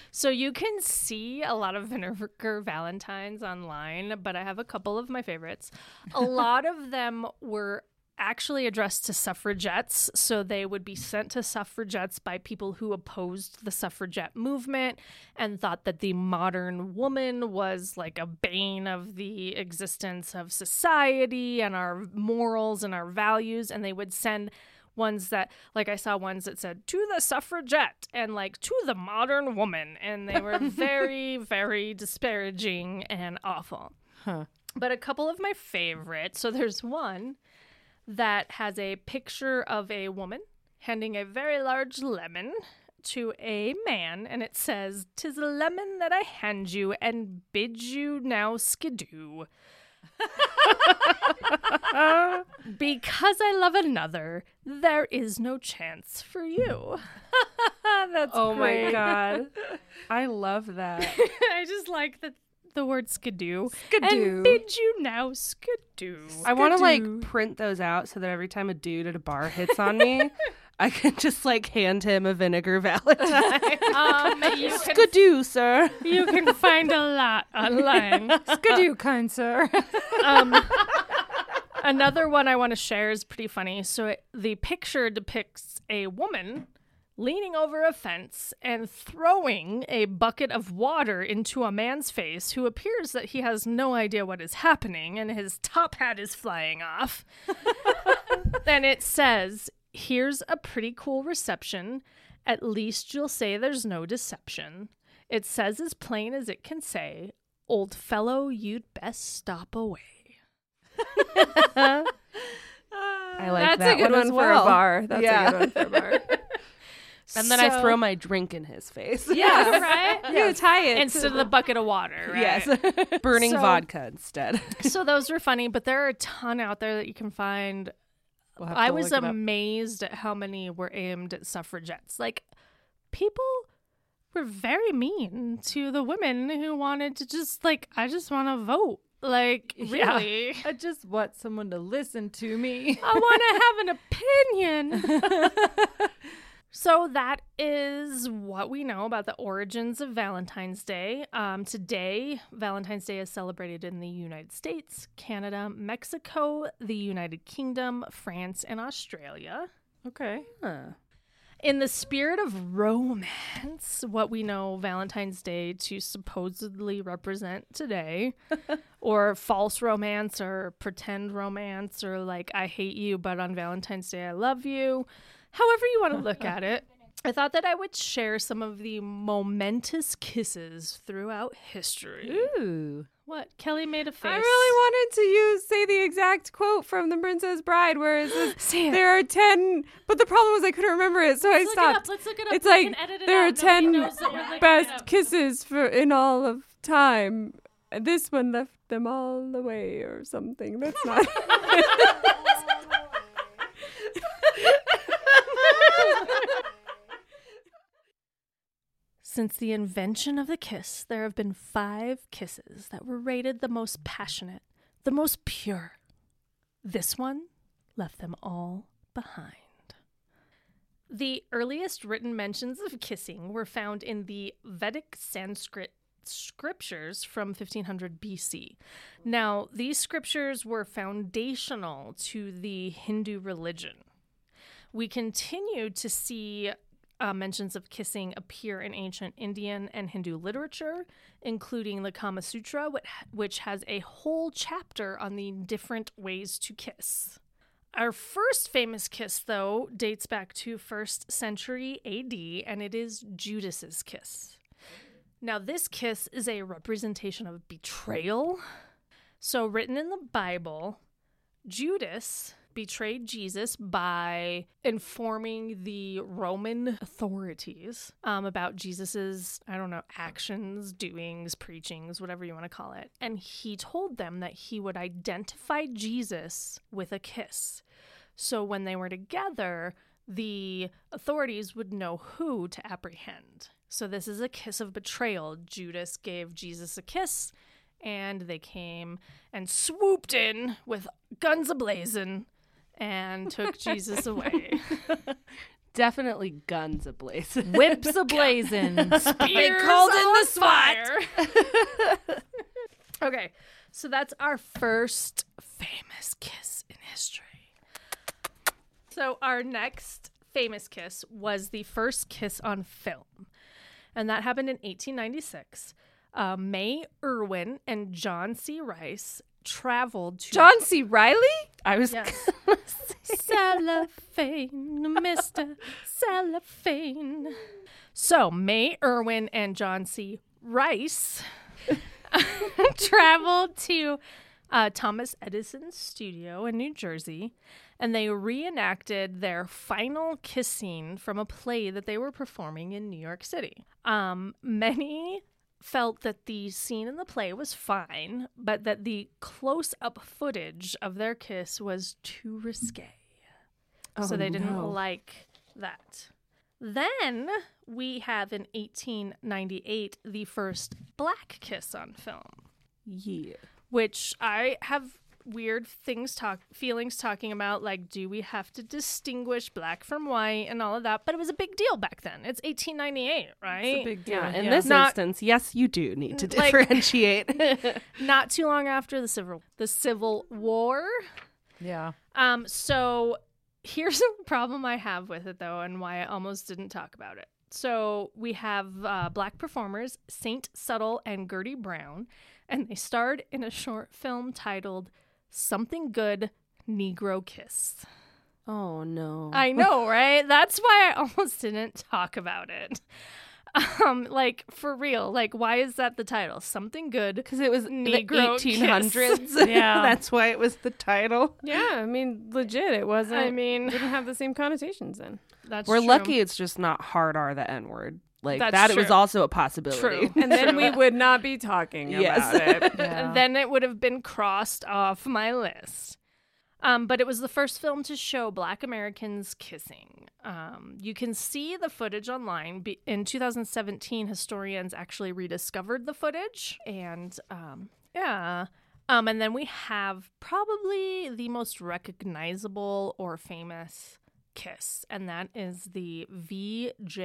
[SPEAKER 2] So you can see a lot of vinegar valentines online, but I have a couple of my favorites. A lot of them were actually addressed to suffragettes, so they would be sent to suffragettes by people who opposed the suffragette movement and thought that the modern woman was like a bane of the existence of society and our morals and our values and they would send ones that like I saw ones that said to the suffragette and like to the modern woman and they were very very disparaging and awful.
[SPEAKER 1] Huh.
[SPEAKER 2] But a couple of my favorites. So there's one that has a picture of a woman handing a very large lemon to a man and it says, "Tis a lemon that I hand you and bid you now skidoo." because I love another, there is no chance for you.
[SPEAKER 1] That's
[SPEAKER 4] Oh my god. I love that.
[SPEAKER 2] I just like the the word skidoo.
[SPEAKER 4] Skidoo.
[SPEAKER 2] And bid you now skidoo.
[SPEAKER 4] I want to like print those out so that every time a dude at a bar hits on me, I can just like hand him a vinegar valentine.
[SPEAKER 2] Um, can,
[SPEAKER 4] Skidoo, sir.
[SPEAKER 2] you can find a lot online.
[SPEAKER 1] Skidoo, kind sir.
[SPEAKER 2] Um, another one I want to share is pretty funny. So it, the picture depicts a woman leaning over a fence and throwing a bucket of water into a man's face who appears that he has no idea what is happening and his top hat is flying off. then it says, Here's a pretty cool reception. At least you'll say there's no deception. It says as plain as it can say, Old fellow, you'd best stop away.
[SPEAKER 4] I like
[SPEAKER 3] That's
[SPEAKER 4] that
[SPEAKER 3] a good
[SPEAKER 4] one,
[SPEAKER 3] one,
[SPEAKER 4] as
[SPEAKER 3] for
[SPEAKER 4] well.
[SPEAKER 3] a bar. That's
[SPEAKER 4] Yeah.
[SPEAKER 3] a good one for a bar.
[SPEAKER 4] And then I throw my drink in his face.
[SPEAKER 2] Yeah, right?
[SPEAKER 3] You tie it.
[SPEAKER 2] Instead of the bucket of water, right?
[SPEAKER 4] Yes. Burning
[SPEAKER 2] So-
[SPEAKER 4] vodka instead.
[SPEAKER 2] so those were funny, but there are a ton out there that you can find.
[SPEAKER 1] We'll
[SPEAKER 2] I was
[SPEAKER 1] look it up.
[SPEAKER 2] amazed at how many were aimed at suffragettes. Like, people were very mean to the women who wanted to just, like, I just want to vote. Like,
[SPEAKER 1] Yeah.
[SPEAKER 2] really?
[SPEAKER 1] I just want someone to listen to me.
[SPEAKER 2] I want to have an opinion. So that is what we know about the origins of Valentine's Day. Um, today, Valentine's Day is celebrated in the United States, Canada, Mexico, the United Kingdom, France, and Australia.
[SPEAKER 1] Okay.
[SPEAKER 2] In the spirit of romance, what we know Valentine's Day to supposedly represent today, or false romance, or pretend romance, or like I hate you, but on Valentine's Day I love you, however you want to look at it. I thought that I would share some of the momentous kisses throughout history.
[SPEAKER 1] Ooh.
[SPEAKER 2] What? Kelly made a face.
[SPEAKER 3] I really wanted to use say the exact quote from The Princess Bride, where it says
[SPEAKER 2] it.
[SPEAKER 3] there are ten, but the problem was I couldn't remember it, so I
[SPEAKER 2] Let's it up.
[SPEAKER 3] stopped.
[SPEAKER 2] Let's look it up.
[SPEAKER 3] It's
[SPEAKER 2] We
[SPEAKER 3] like
[SPEAKER 2] it
[SPEAKER 3] there
[SPEAKER 2] out.
[SPEAKER 3] are
[SPEAKER 2] Nobody
[SPEAKER 3] ten
[SPEAKER 2] knows that we're looking it
[SPEAKER 3] best kisses for in all of time. This one left them all away, or something. That's not.
[SPEAKER 2] Since the invention of the kiss, there have been five kisses that were rated the most passionate, the most pure. This one left them all behind. The earliest written mentions of kissing were found in the Vedic Sanskrit scriptures from 1500 BC. Now, these scriptures were foundational to the Hindu religion. We continue to see uh, mentions of kissing appear in ancient Indian and Hindu literature, including the Kama Sutra, which, has a whole chapter on the different ways to kiss. Our first famous kiss, though, dates back to 1st century AD, and it is Judas's kiss. Now, this kiss is a representation of betrayal. So, written in the Bible, Judas betrayed Jesus by informing the Roman authorities um, about Jesus's, I don't know, actions, doings, preachings, whatever you want to call it. And he told them that he would identify Jesus with a kiss. So when they were together, the authorities would know who to apprehend. So this is a kiss of betrayal. Judas gave Jesus a kiss, and they came and swooped in with guns ablazing and took Jesus away.
[SPEAKER 4] Definitely guns ablazing.
[SPEAKER 1] Whips ablazing.
[SPEAKER 2] They
[SPEAKER 1] called in the SWAT.
[SPEAKER 2] okay, so that's our first famous kiss in history. So our next famous kiss was the first kiss on film, and that happened in 1896. Uh, May Irwin and John C. Rice traveled to
[SPEAKER 3] John C. Reilly.
[SPEAKER 4] I was
[SPEAKER 2] Yes. Cellophane, Mr. Cellophane. So, May Irwin and John C. Rice traveled to uh, Thomas Edison's studio in New Jersey and they reenacted their final kiss scene from a play that they were performing in New York City. Um, many felt that the scene in the play was fine, but that the close up footage of their kiss was too risque. so oh, they didn't
[SPEAKER 4] no.
[SPEAKER 2] like that. Then we have in 1898 the first black kiss on film,
[SPEAKER 4] yeah.
[SPEAKER 2] which I have weird things talk feelings talking about like do we have to distinguish black from white and all of that, but it was a big deal back then. It's 1898, right?
[SPEAKER 1] It's a big deal.
[SPEAKER 4] Yeah, in
[SPEAKER 1] yeah.
[SPEAKER 4] this
[SPEAKER 2] Not-
[SPEAKER 4] instance, yes, you do need to
[SPEAKER 2] Like-
[SPEAKER 4] differentiate.
[SPEAKER 2] Not too long after the civil the Civil War.
[SPEAKER 1] yeah.
[SPEAKER 2] Um, so here's a problem I have with it though, and why I almost didn't talk about it. So we have uh, black performers Saint Suttle and Gertie Brown, and they starred in a short film titled "Something Good." Negro Kiss.
[SPEAKER 4] oh no.
[SPEAKER 2] I know, right? That's why I almost didn't talk about it. Um, like for real, like why is that the title? Something good.
[SPEAKER 4] because it was
[SPEAKER 2] Negro
[SPEAKER 4] the
[SPEAKER 2] kiss.
[SPEAKER 4] 1800s.
[SPEAKER 1] Yeah.
[SPEAKER 4] that's why it was the title.
[SPEAKER 3] Yeah, I mean, legit, it wasn't.
[SPEAKER 2] I mean,
[SPEAKER 3] didn't have the same connotations then.
[SPEAKER 2] that's
[SPEAKER 4] We're
[SPEAKER 2] true.
[SPEAKER 4] lucky it's just not hard R the N word. Like
[SPEAKER 2] That's
[SPEAKER 4] that it was also a possibility.
[SPEAKER 2] True.
[SPEAKER 3] And then we would not be talking
[SPEAKER 4] Yes.
[SPEAKER 3] about it.
[SPEAKER 2] And then it would have been crossed off my list. Um, but it was the first film to show Black Americans kissing. Um, you can see the footage online. Be- in 2017, historians actually rediscovered the footage, and um, yeah. Um, and then we have probably the most recognizable or famous kiss, and that is the VJ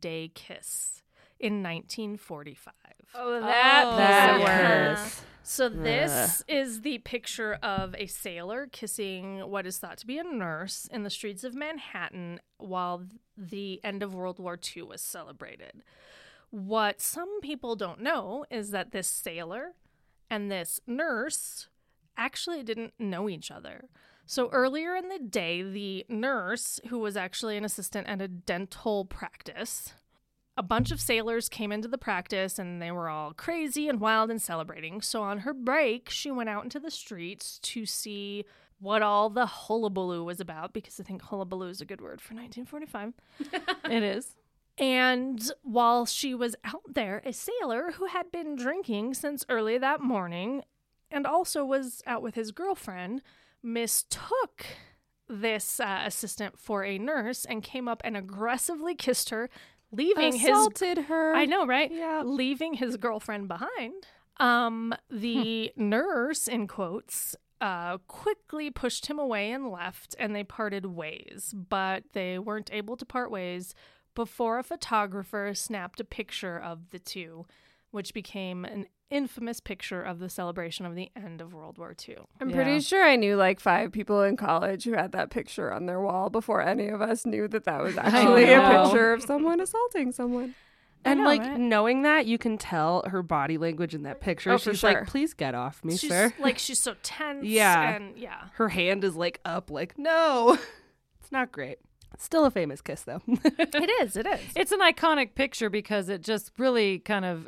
[SPEAKER 2] Day kiss in 1945.
[SPEAKER 3] Oh,
[SPEAKER 2] that
[SPEAKER 4] That
[SPEAKER 2] piece of work.
[SPEAKER 4] kiss.
[SPEAKER 2] So this is the picture of a sailor kissing what is thought to be a nurse in the streets of Manhattan while the end of World War II was celebrated. What some people don't know is that this sailor and this nurse actually didn't know each other. So earlier in the day, the nurse, who was actually an assistant at a dental practice, a bunch of sailors came into the practice and they were all crazy and wild and celebrating. So on her break, she went out into the streets to see what all the hullabaloo was about because I think hullabaloo is a good word for 1945.
[SPEAKER 1] It is.
[SPEAKER 2] And while she was out there, a sailor who had been drinking since early that morning and also was out with his girlfriend mistook this uh, assistant for a nurse and came up and aggressively kissed her, leaving his
[SPEAKER 3] Assaulted her.
[SPEAKER 2] I know, right?
[SPEAKER 3] Yeah.
[SPEAKER 2] Leaving his girlfriend behind. Um, the nurse, in quotes, uh, quickly pushed him away and left, and they parted ways. But they weren't able to part ways before a photographer snapped a picture of the two, which became an infamous picture of the celebration of the end of World War II.
[SPEAKER 3] I'm
[SPEAKER 1] Yeah.
[SPEAKER 3] pretty sure I knew like five people in college who had that picture on their wall before any of us knew that that was actually a picture of someone assaulting someone.
[SPEAKER 4] And
[SPEAKER 2] know,
[SPEAKER 4] like
[SPEAKER 2] right?
[SPEAKER 4] knowing that, you can tell her body language in that picture.
[SPEAKER 3] Oh, for
[SPEAKER 4] she's
[SPEAKER 3] sure.
[SPEAKER 4] like, "Please get off me,
[SPEAKER 2] She's
[SPEAKER 4] sir."
[SPEAKER 2] like she's so tense.
[SPEAKER 4] Yeah.
[SPEAKER 2] and yeah.
[SPEAKER 4] Her hand is like up, like, "No." It's not great. Still a famous kiss though.
[SPEAKER 2] It is. It is.
[SPEAKER 1] It's an iconic picture because it just really kind of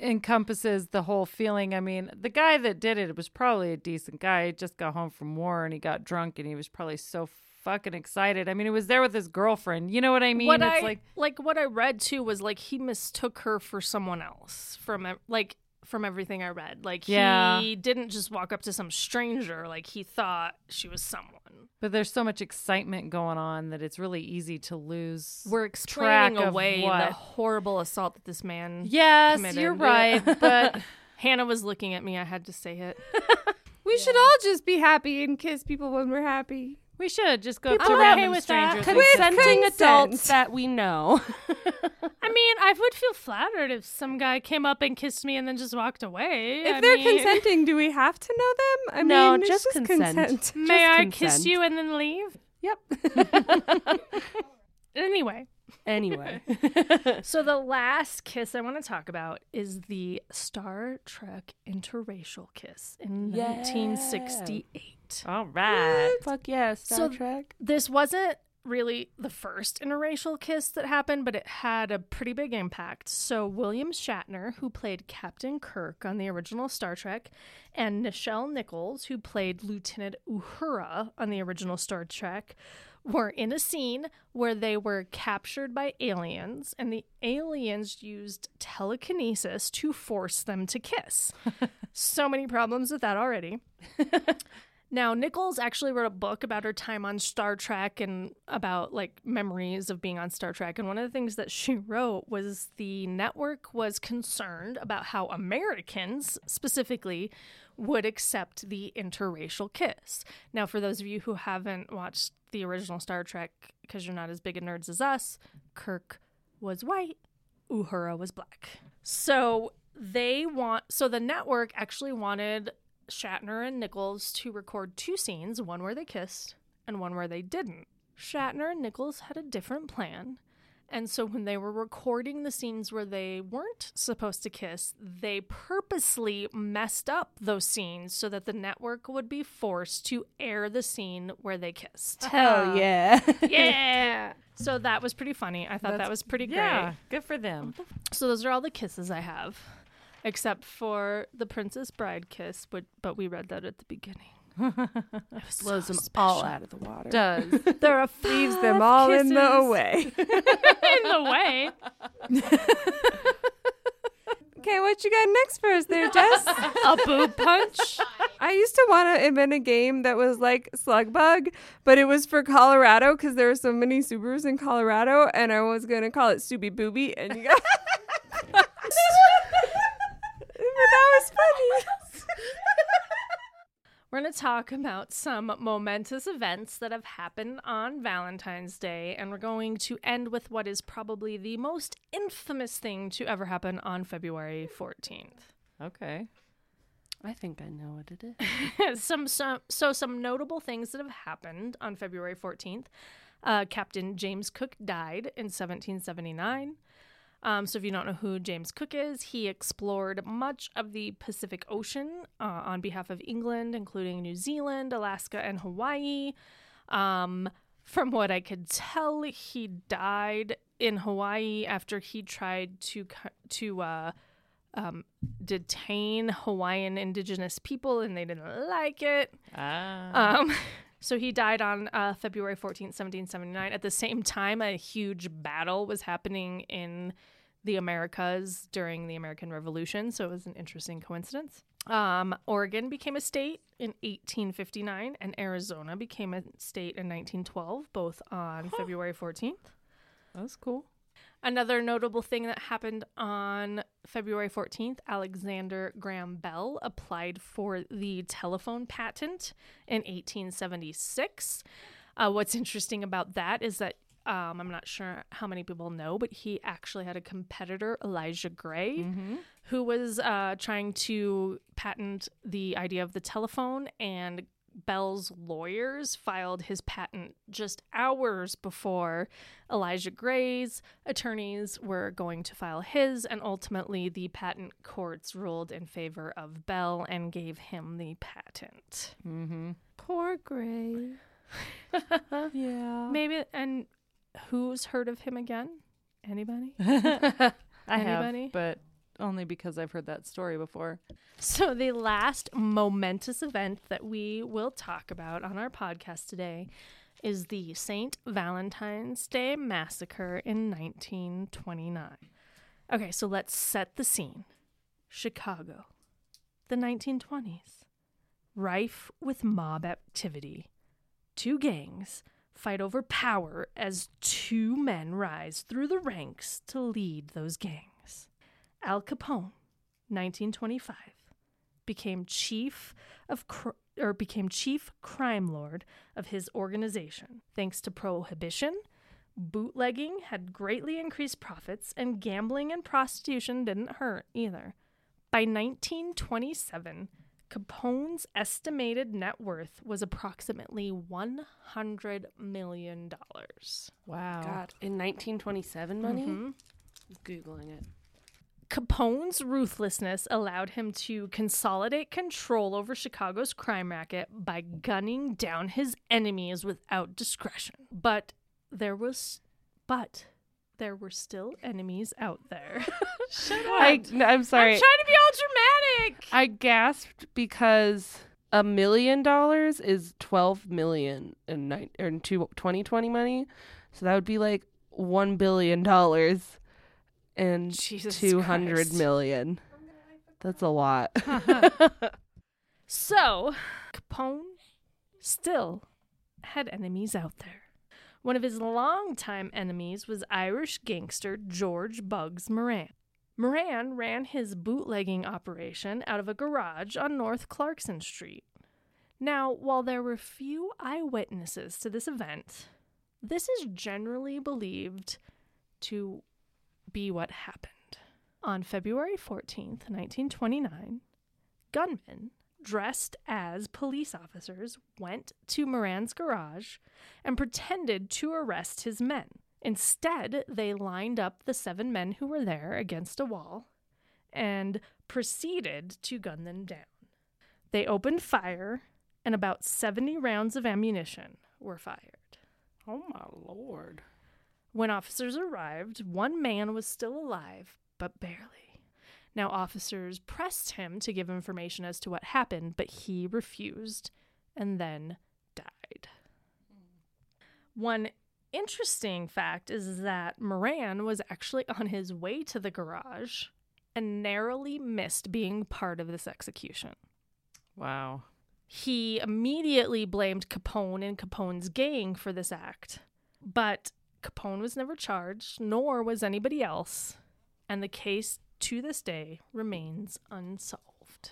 [SPEAKER 1] encompasses the whole feeling. I mean, the guy that did it was probably a decent guy. He just got home from war and he got drunk and he was probably so fucking excited. I mean, he was there with his girlfriend. You know what I mean?
[SPEAKER 2] what
[SPEAKER 1] it's
[SPEAKER 2] I
[SPEAKER 1] like
[SPEAKER 2] like what I read too was like he mistook her for someone else from like from everything I read. Like
[SPEAKER 1] Yeah.
[SPEAKER 2] he didn't just walk up to some stranger. Like he thought she was someone.
[SPEAKER 1] but there's so much excitement going on that it's really easy to lose.
[SPEAKER 2] We're explaining away
[SPEAKER 1] what?
[SPEAKER 2] the horrible assault that this man.
[SPEAKER 1] yes,
[SPEAKER 2] committed.
[SPEAKER 1] you're right, but
[SPEAKER 2] Hannah was looking at me. I had to say it.
[SPEAKER 3] We should all just be happy and kiss people when we're happy.
[SPEAKER 1] We should just go
[SPEAKER 2] I'm
[SPEAKER 1] to
[SPEAKER 2] okay
[SPEAKER 1] random
[SPEAKER 2] with that.
[SPEAKER 1] strangers. And kiss
[SPEAKER 4] Consenting
[SPEAKER 3] consent.
[SPEAKER 4] adults that we know.
[SPEAKER 2] I mean, I would feel flattered if some guy came up and kissed me and then just walked away.
[SPEAKER 3] If
[SPEAKER 2] I
[SPEAKER 3] they're
[SPEAKER 2] mean,
[SPEAKER 3] consenting, do we have to know them? I
[SPEAKER 4] No,
[SPEAKER 3] mean,
[SPEAKER 4] just
[SPEAKER 3] just
[SPEAKER 4] consent.
[SPEAKER 3] consent.
[SPEAKER 2] May
[SPEAKER 4] Just
[SPEAKER 2] I
[SPEAKER 4] consent.
[SPEAKER 2] kiss you and then leave?
[SPEAKER 4] Yep.
[SPEAKER 2] Anyway,
[SPEAKER 4] anyway.
[SPEAKER 2] so the last kiss I want to talk about is the Star Trek interracial kiss in
[SPEAKER 4] Yeah.
[SPEAKER 2] 1968.
[SPEAKER 1] All right.
[SPEAKER 4] Fuck yeah, Star
[SPEAKER 2] So-
[SPEAKER 4] Trek.
[SPEAKER 2] This wasn't really the first interracial kiss that happened, but it had a pretty big impact. So William Shatner, who played Captain Kirk on the original Star Trek, and Nichelle Nichols, who played Lieutenant Uhura on the original Star Trek, were in a scene where they were captured by aliens, and the aliens used telekinesis to force them to kiss. so many problems with that already. Now, Nichols actually wrote a book about her time on Star Trek and about like memories of being on Star Trek. And one of the things that she wrote was the network was concerned about how Americans specifically would accept the interracial kiss. Now, for those of you who haven't watched the original Star Trek because you're not as big a nerds as us, Kirk was white, Uhura was black. So they want so the network actually wanted Shatner and Nichols to record two scenes, one where they kissed and one where they didn't. Shatner and Nichols had a different plan. And so when they were recording the scenes where they weren't supposed to kiss, they purposely messed up those scenes so that the network would be forced to air the scene where they kissed.
[SPEAKER 4] Hell yeah. Uh-huh.
[SPEAKER 2] yeah. So that was pretty funny. I thought that was pretty great.
[SPEAKER 1] Yeah, good for them.
[SPEAKER 2] So those are all the kisses I have, except for the Princess Bride kiss, but but we read that at the beginning. It
[SPEAKER 4] Blows
[SPEAKER 2] so
[SPEAKER 4] them
[SPEAKER 2] special.
[SPEAKER 4] all out of the water.
[SPEAKER 1] Does
[SPEAKER 2] There are
[SPEAKER 3] Leaves them all in the way.
[SPEAKER 2] in the way.
[SPEAKER 3] Okay, what you got next for us there, Jess?
[SPEAKER 2] A boob punch.
[SPEAKER 3] I used to want to invent a game that was like Slug Bug, but it was for Colorado because there are so many Subarus in Colorado, and I was gonna call it Subi Booby, and you got. but that funny.
[SPEAKER 2] We're going to talk about some momentous events that have happened on Valentine's Day, and we're going to end with what is probably the most infamous thing to ever happen on February 14th.
[SPEAKER 1] okay.
[SPEAKER 4] I think I know what it is.
[SPEAKER 2] some, some so some notable things that have happened on February 14th. Uh, Captain James Cook died in 1779. Um, so if you don't know who James Cook is, he explored much of the Pacific Ocean uh, on behalf of England, including New Zealand, Alaska, and Hawaii. Um, from what I could tell, he died in Hawaii after he tried to to uh, um, detain Hawaiian indigenous people, and they didn't like it.
[SPEAKER 1] Ah.
[SPEAKER 2] Um, so he died on uh, February 14th, 1779. At the same time, a huge battle was happening in the Americas during the American Revolution. So it was an interesting coincidence. Um, Oregon became a state in 1859, and Arizona became a state in 1912, both on February 14th.
[SPEAKER 1] That's cool.
[SPEAKER 2] Another notable thing that happened on February 14th, Alexander Graham Bell applied for the telephone patent in 1876. Uh, what's interesting about that is that um, I'm not sure how many people know, but he actually had a competitor, Elijah Gray, who was uh, trying to patent the idea of the telephone, and Bell's lawyers filed his patent just hours before Elijah Gray's attorneys were going to file his, and ultimately the patent courts ruled in favor of Bell and gave him the patent.
[SPEAKER 1] Mm-hmm.
[SPEAKER 4] Poor Gray. yeah.
[SPEAKER 2] Maybe, and who's heard of him again? Anybody?
[SPEAKER 1] I
[SPEAKER 2] Anybody?
[SPEAKER 1] have, but only because I've heard that story before.
[SPEAKER 2] So, the last momentous event that we will talk about on our podcast today is the St. Valentine's Day Massacre in 1929. Okay, so let's set the scene Chicago, the 1920s, rife with mob activity. Two gangs fight over power as two men rise through the ranks to lead those gangs. Al Capone, 1925, became chief of cr- or became chief crime lord of his organization thanks to prohibition. Bootlegging had greatly increased profits, and gambling and prostitution didn't hurt either. By 1927, Capone's estimated net worth was approximately $100 million.
[SPEAKER 1] Wow.
[SPEAKER 4] God, in 1927 money?
[SPEAKER 2] Mhm.
[SPEAKER 4] Googling it.
[SPEAKER 2] Capone's ruthlessness allowed him to consolidate control over Chicago's crime racket by gunning down his enemies without discretion. But there was but there were still enemies out there.
[SPEAKER 1] Shut up.
[SPEAKER 4] I, I'm sorry.
[SPEAKER 2] I'm trying to be all dramatic.
[SPEAKER 4] I gasped because a million dollars is 12 million in, nine, or in two, 2020 money. So that would be like $1 billion and
[SPEAKER 2] Jesus
[SPEAKER 4] two hundred
[SPEAKER 2] Christ.
[SPEAKER 4] million. That's a lot. Uh-huh.
[SPEAKER 2] So, Capone still had enemies out there. One of his longtime enemies was Irish gangster George Bugs Moran. Moran ran his bootlegging operation out of a garage on North Clarkson Street. Now, while there were few eyewitnesses to this event, this is generally believed to be what happened. On February 14th, 1929, gunmen dressed as police officers went to Moran's garage and pretended to arrest his men. Instead, they lined up the seven men who were there against a wall and proceeded to gun them down. They opened fire, and about 70 rounds of ammunition were fired.
[SPEAKER 4] Oh my lord.
[SPEAKER 2] When officers arrived, one man was still alive, but barely. Now, officers pressed him to give information as to what happened, but he refused and then died. One interesting fact is that Moran was actually on his way to the garage and narrowly missed being part of this execution.
[SPEAKER 1] Wow.
[SPEAKER 2] He immediately blamed Capone and Capone's gang for this act, but Capone was never charged, nor was anybody else, and the case to this day remains unsolved.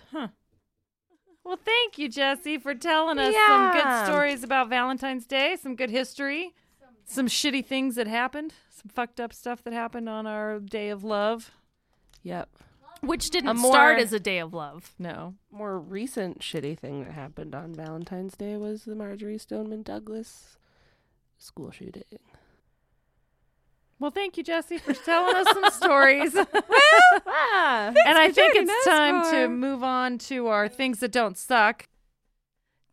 [SPEAKER 1] Well, thank you, Jesse, for telling us some good stories about Valentine's Day, some good history, some shitty things that happened, some fucked up stuff that happened on our day of love.
[SPEAKER 4] Yep.
[SPEAKER 2] Which didn't
[SPEAKER 4] more-
[SPEAKER 2] start as a day of love.
[SPEAKER 1] No.
[SPEAKER 4] More recent shitty thing that happened on Valentine's Day was the Marjory Stoneman Douglas school shooting.
[SPEAKER 1] Well, thank you, Jesse, for telling us some stories.
[SPEAKER 4] Ah,
[SPEAKER 1] and I think it's time
[SPEAKER 3] for-
[SPEAKER 1] to move on to our things that don't suck.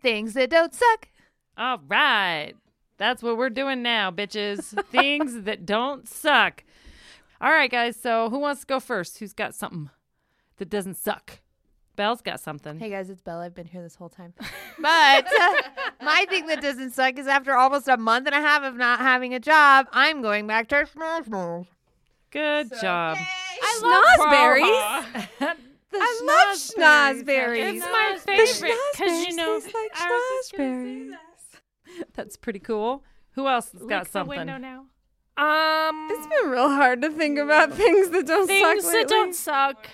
[SPEAKER 5] Things that don't suck.
[SPEAKER 1] All right. That's what we're doing now, bitches. things that don't suck. All right, guys. So, who wants to go first? Who's got something that doesn't suck? Belle's got something.
[SPEAKER 5] Hey guys, it's Bella. I've been here this whole time. But my thing that doesn't suck is after almost a month and a half of not having a job, I'm going back to Schnoz
[SPEAKER 1] Good job.
[SPEAKER 3] I love schnozberries.
[SPEAKER 1] The
[SPEAKER 3] I love
[SPEAKER 1] schnozberries.
[SPEAKER 3] schnozberries.
[SPEAKER 2] It's my favorite because you know
[SPEAKER 3] schnozberries taste like
[SPEAKER 2] I was just gonna say
[SPEAKER 3] schnozberries.
[SPEAKER 2] that.
[SPEAKER 1] That's pretty cool. Who else has got
[SPEAKER 2] Lick the
[SPEAKER 1] something?
[SPEAKER 2] window now. Um,
[SPEAKER 3] It's been real hard to think about things that don't suck.
[SPEAKER 2] things
[SPEAKER 3] suck
[SPEAKER 2] that don't suck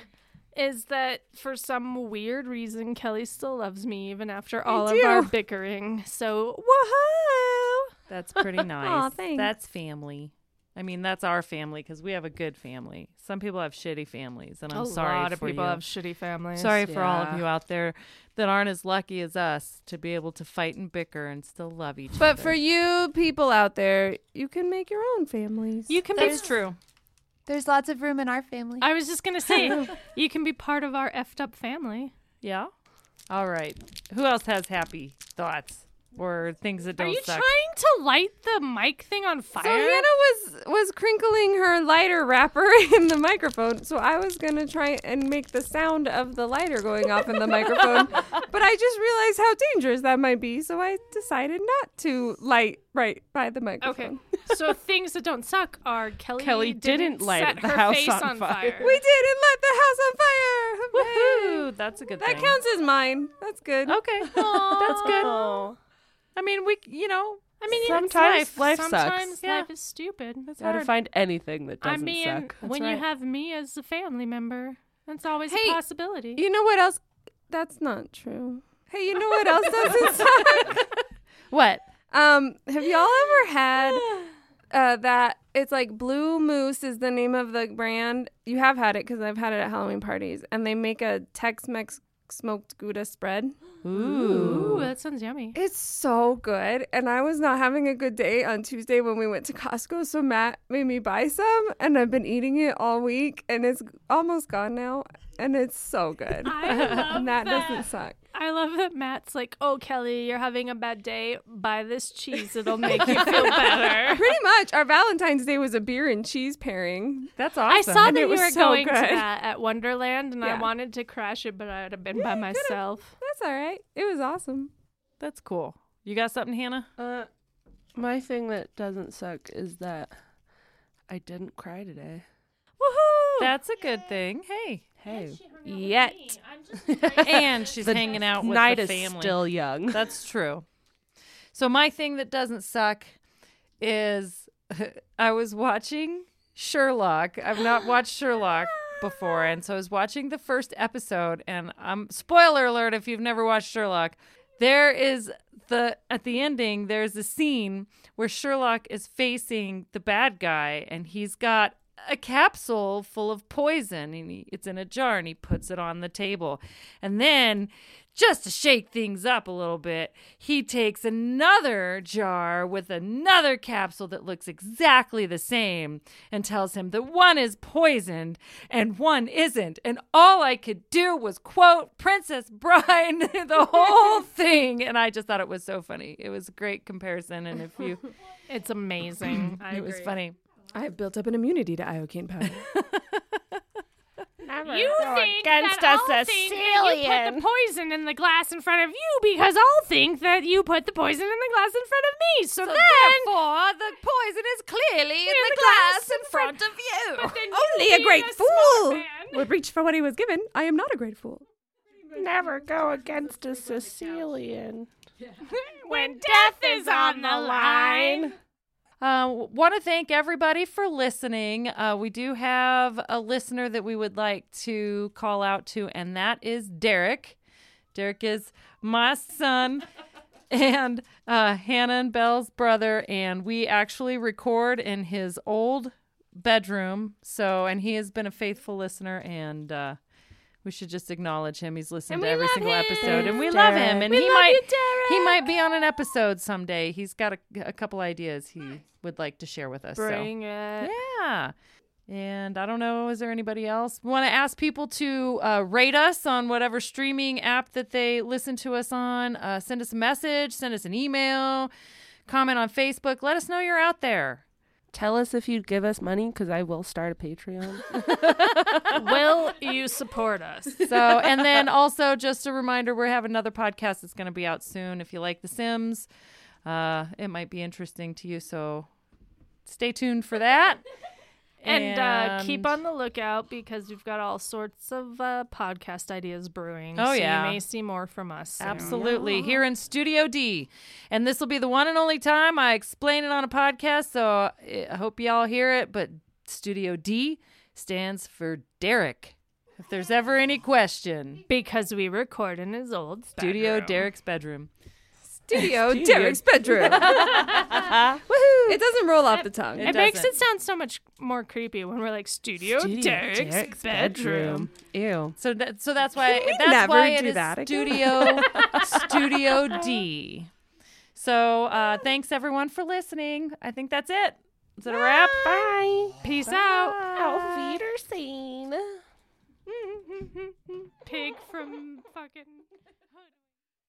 [SPEAKER 2] is that for some weird reason Kelly still loves me even after all of our bickering. So woohoo!
[SPEAKER 1] That's pretty nice.
[SPEAKER 3] thanks.
[SPEAKER 1] That's family. I mean, that's our family because we have a good family. Some people have shitty families, and I'm
[SPEAKER 2] a
[SPEAKER 1] sorry
[SPEAKER 2] lot of
[SPEAKER 1] for
[SPEAKER 2] people
[SPEAKER 1] you.
[SPEAKER 2] have shitty families.
[SPEAKER 1] Sorry for all of you out there that aren't as lucky as us to be able to fight and bicker and still love each other.
[SPEAKER 3] But for you people out there, you can make your own families.
[SPEAKER 2] You can be.
[SPEAKER 1] that's true.
[SPEAKER 5] There's lots of room in our family.
[SPEAKER 2] I was just gonna say you can be part of our effed up family.
[SPEAKER 1] Yeah. All right. Who else has happy thoughts or things that don't suck.
[SPEAKER 2] Are you
[SPEAKER 1] suck?
[SPEAKER 2] trying to light the mic thing on fire?
[SPEAKER 3] So Hannah was was crinkling her lighter wrapper in the microphone. So I was gonna try and make the sound of the lighter going off in the microphone, but I just realized how dangerous that might be. So I decided not to light right by the microphone.
[SPEAKER 2] Okay. so things that don't suck are Kelly.
[SPEAKER 4] Kelly didn't light the house on
[SPEAKER 2] on
[SPEAKER 4] fire.
[SPEAKER 2] fire.
[SPEAKER 3] We didn't let the house on fire. Hooray.
[SPEAKER 1] Woohoo! That's a good
[SPEAKER 3] That
[SPEAKER 1] thing.
[SPEAKER 3] counts as mine. That's good.
[SPEAKER 1] Okay. That's good.
[SPEAKER 4] Oh.
[SPEAKER 1] I mean, we, you know,
[SPEAKER 2] I mean,
[SPEAKER 4] Sometimes
[SPEAKER 2] life.
[SPEAKER 4] life sucks.
[SPEAKER 2] Sometimes
[SPEAKER 1] Yeah.
[SPEAKER 2] life is stupid. That's
[SPEAKER 4] Gotta
[SPEAKER 2] hard.
[SPEAKER 4] find anything that doesn't I
[SPEAKER 2] mean,
[SPEAKER 4] suck.
[SPEAKER 2] when
[SPEAKER 1] right.
[SPEAKER 2] you have me as a family member, that's always
[SPEAKER 3] Hey,
[SPEAKER 2] a possibility.
[SPEAKER 3] You know what else? That's not true. Hey, you know what else doesn't suck?
[SPEAKER 1] what?
[SPEAKER 3] Um, have y'all ever had uh, that? It's like Blue Moose is the name of the brand. You have had it because I've had it at Halloween parties, and they make a Tex-Mex smoked Gouda spread.
[SPEAKER 2] Ooh, that sounds yummy.
[SPEAKER 3] It's so good, and I was not having a good day on Tuesday when we went to Costco, so Matt made me buy some, and I've been eating it all week, and it's almost gone now, and it's so good.
[SPEAKER 2] I love
[SPEAKER 3] and that,
[SPEAKER 2] that.
[SPEAKER 3] doesn't suck.
[SPEAKER 2] I love that Matt's like, "Oh, Kelly, you're having a bad day. Buy this cheese; it'll make you feel better."
[SPEAKER 3] Pretty much, our Valentine's Day was a beer and cheese pairing.
[SPEAKER 1] That's awesome.
[SPEAKER 2] I saw
[SPEAKER 3] And
[SPEAKER 2] that you were
[SPEAKER 3] so
[SPEAKER 2] going to that at Wonderland, and I wanted to crash it, but I'd have been by myself.
[SPEAKER 3] That's all right. It was awesome.
[SPEAKER 1] That's cool. You got something, Hannah?
[SPEAKER 4] Uh, my thing that doesn't suck is that I didn't cry today.
[SPEAKER 2] Woohoo!
[SPEAKER 1] That's a good thing. Hey.
[SPEAKER 4] Hey,
[SPEAKER 3] Yet.
[SPEAKER 1] And she's
[SPEAKER 4] The
[SPEAKER 1] hanging out with
[SPEAKER 4] night
[SPEAKER 1] the
[SPEAKER 4] is
[SPEAKER 1] family.
[SPEAKER 4] still young.
[SPEAKER 1] That's true. So my thing that doesn't suck is I was watching Sherlock. I've not watched Sherlock before, and so I was watching the first episode. And um, spoiler alert: if you've never watched Sherlock, there is the at the ending. There's a scene where Sherlock is facing the bad guy, and he's got a capsule full of poison and he, it's in a jar and he puts it on the table and then just to shake things up a little bit, he takes another jar with another capsule that looks exactly the same and tells him that one is poisoned and one isn't. And all I could do was quote Princess Bride, the whole thing. And I just thought it was so funny. It was a great comparison. And if you,
[SPEAKER 2] It's amazing. I
[SPEAKER 1] it was funny.
[SPEAKER 3] I have built up an immunity to iocane powder.
[SPEAKER 2] You think
[SPEAKER 4] against
[SPEAKER 2] that
[SPEAKER 4] a
[SPEAKER 2] I'll think that you put the poison in the glass in front of you because I'll think that you put the poison in the glass in front of me. So, then,
[SPEAKER 1] Therefore, the poison is clearly in
[SPEAKER 2] the
[SPEAKER 1] the
[SPEAKER 2] glass
[SPEAKER 1] glass in front of you.
[SPEAKER 2] but then
[SPEAKER 3] Only
[SPEAKER 2] you
[SPEAKER 3] a great
[SPEAKER 2] smart
[SPEAKER 3] fool would reach for what he was given. I am not a great fool.
[SPEAKER 4] Never go against a Sicilian.
[SPEAKER 2] when death is on the line.
[SPEAKER 1] Uh, want to thank everybody for listening. Uh, we do have a listener that we would like to call out to, and that is Derek. Derek is my son and uh, Hannah and Belle's brother, and we actually record in his old bedroom. So, and he has been a faithful listener, and uh, we should just acknowledge him. He's listened
[SPEAKER 2] And
[SPEAKER 1] to every single
[SPEAKER 2] him.
[SPEAKER 1] episode, and we
[SPEAKER 4] Thanks,
[SPEAKER 1] love him. And
[SPEAKER 2] We
[SPEAKER 1] he might
[SPEAKER 2] you,
[SPEAKER 1] he might be on an episode someday. He's got a, a couple ideas he would like to share with us. so.
[SPEAKER 2] Bring it.
[SPEAKER 1] Yeah. And I don't know, is there anybody else? We want to ask people to uh, rate us on whatever streaming app that they listen to us on. Uh, send us a message, send us an email, comment on Facebook. Let us know you're out there.
[SPEAKER 4] Tell us if you'd give us money because I will start a Patreon.
[SPEAKER 2] Will you support us?
[SPEAKER 1] So, and then also just a reminder, we have another podcast that's going to be out soon. If you like The Sims, uh, it might be interesting to you. So, stay tuned for that.
[SPEAKER 2] And, uh, keep on the lookout because we've got all sorts of uh, podcast ideas brewing.
[SPEAKER 1] Oh,
[SPEAKER 2] so
[SPEAKER 1] yeah.
[SPEAKER 2] you may see more from us. soon.
[SPEAKER 1] Absolutely. Here in Studio D. And this will be the one and only time I explain it on a podcast. So I hope y'all hear it. But Studio D stands for Derek. If there's ever any question,
[SPEAKER 2] Because we record in his old
[SPEAKER 1] Studio
[SPEAKER 2] bedroom.
[SPEAKER 1] Derek's bedroom.
[SPEAKER 3] Studio, Derek's bedroom. Woohoo! It doesn't roll off the tongue.
[SPEAKER 2] It,
[SPEAKER 1] It
[SPEAKER 2] makes it sound so much more creepy when we're like Studio,
[SPEAKER 4] Studio
[SPEAKER 2] Derek's,
[SPEAKER 4] Derek's
[SPEAKER 2] bedroom.
[SPEAKER 4] Ew.
[SPEAKER 1] So that, so that's why
[SPEAKER 3] we
[SPEAKER 1] that's
[SPEAKER 3] never
[SPEAKER 1] why it
[SPEAKER 3] do
[SPEAKER 1] is
[SPEAKER 3] that again?
[SPEAKER 1] Studio Studio D. So uh, thanks everyone for listening. I think that's it. Is it a wrap?
[SPEAKER 4] Bye.
[SPEAKER 2] Peace out.
[SPEAKER 4] Auf Wiedersehen.
[SPEAKER 2] Pig from fucking.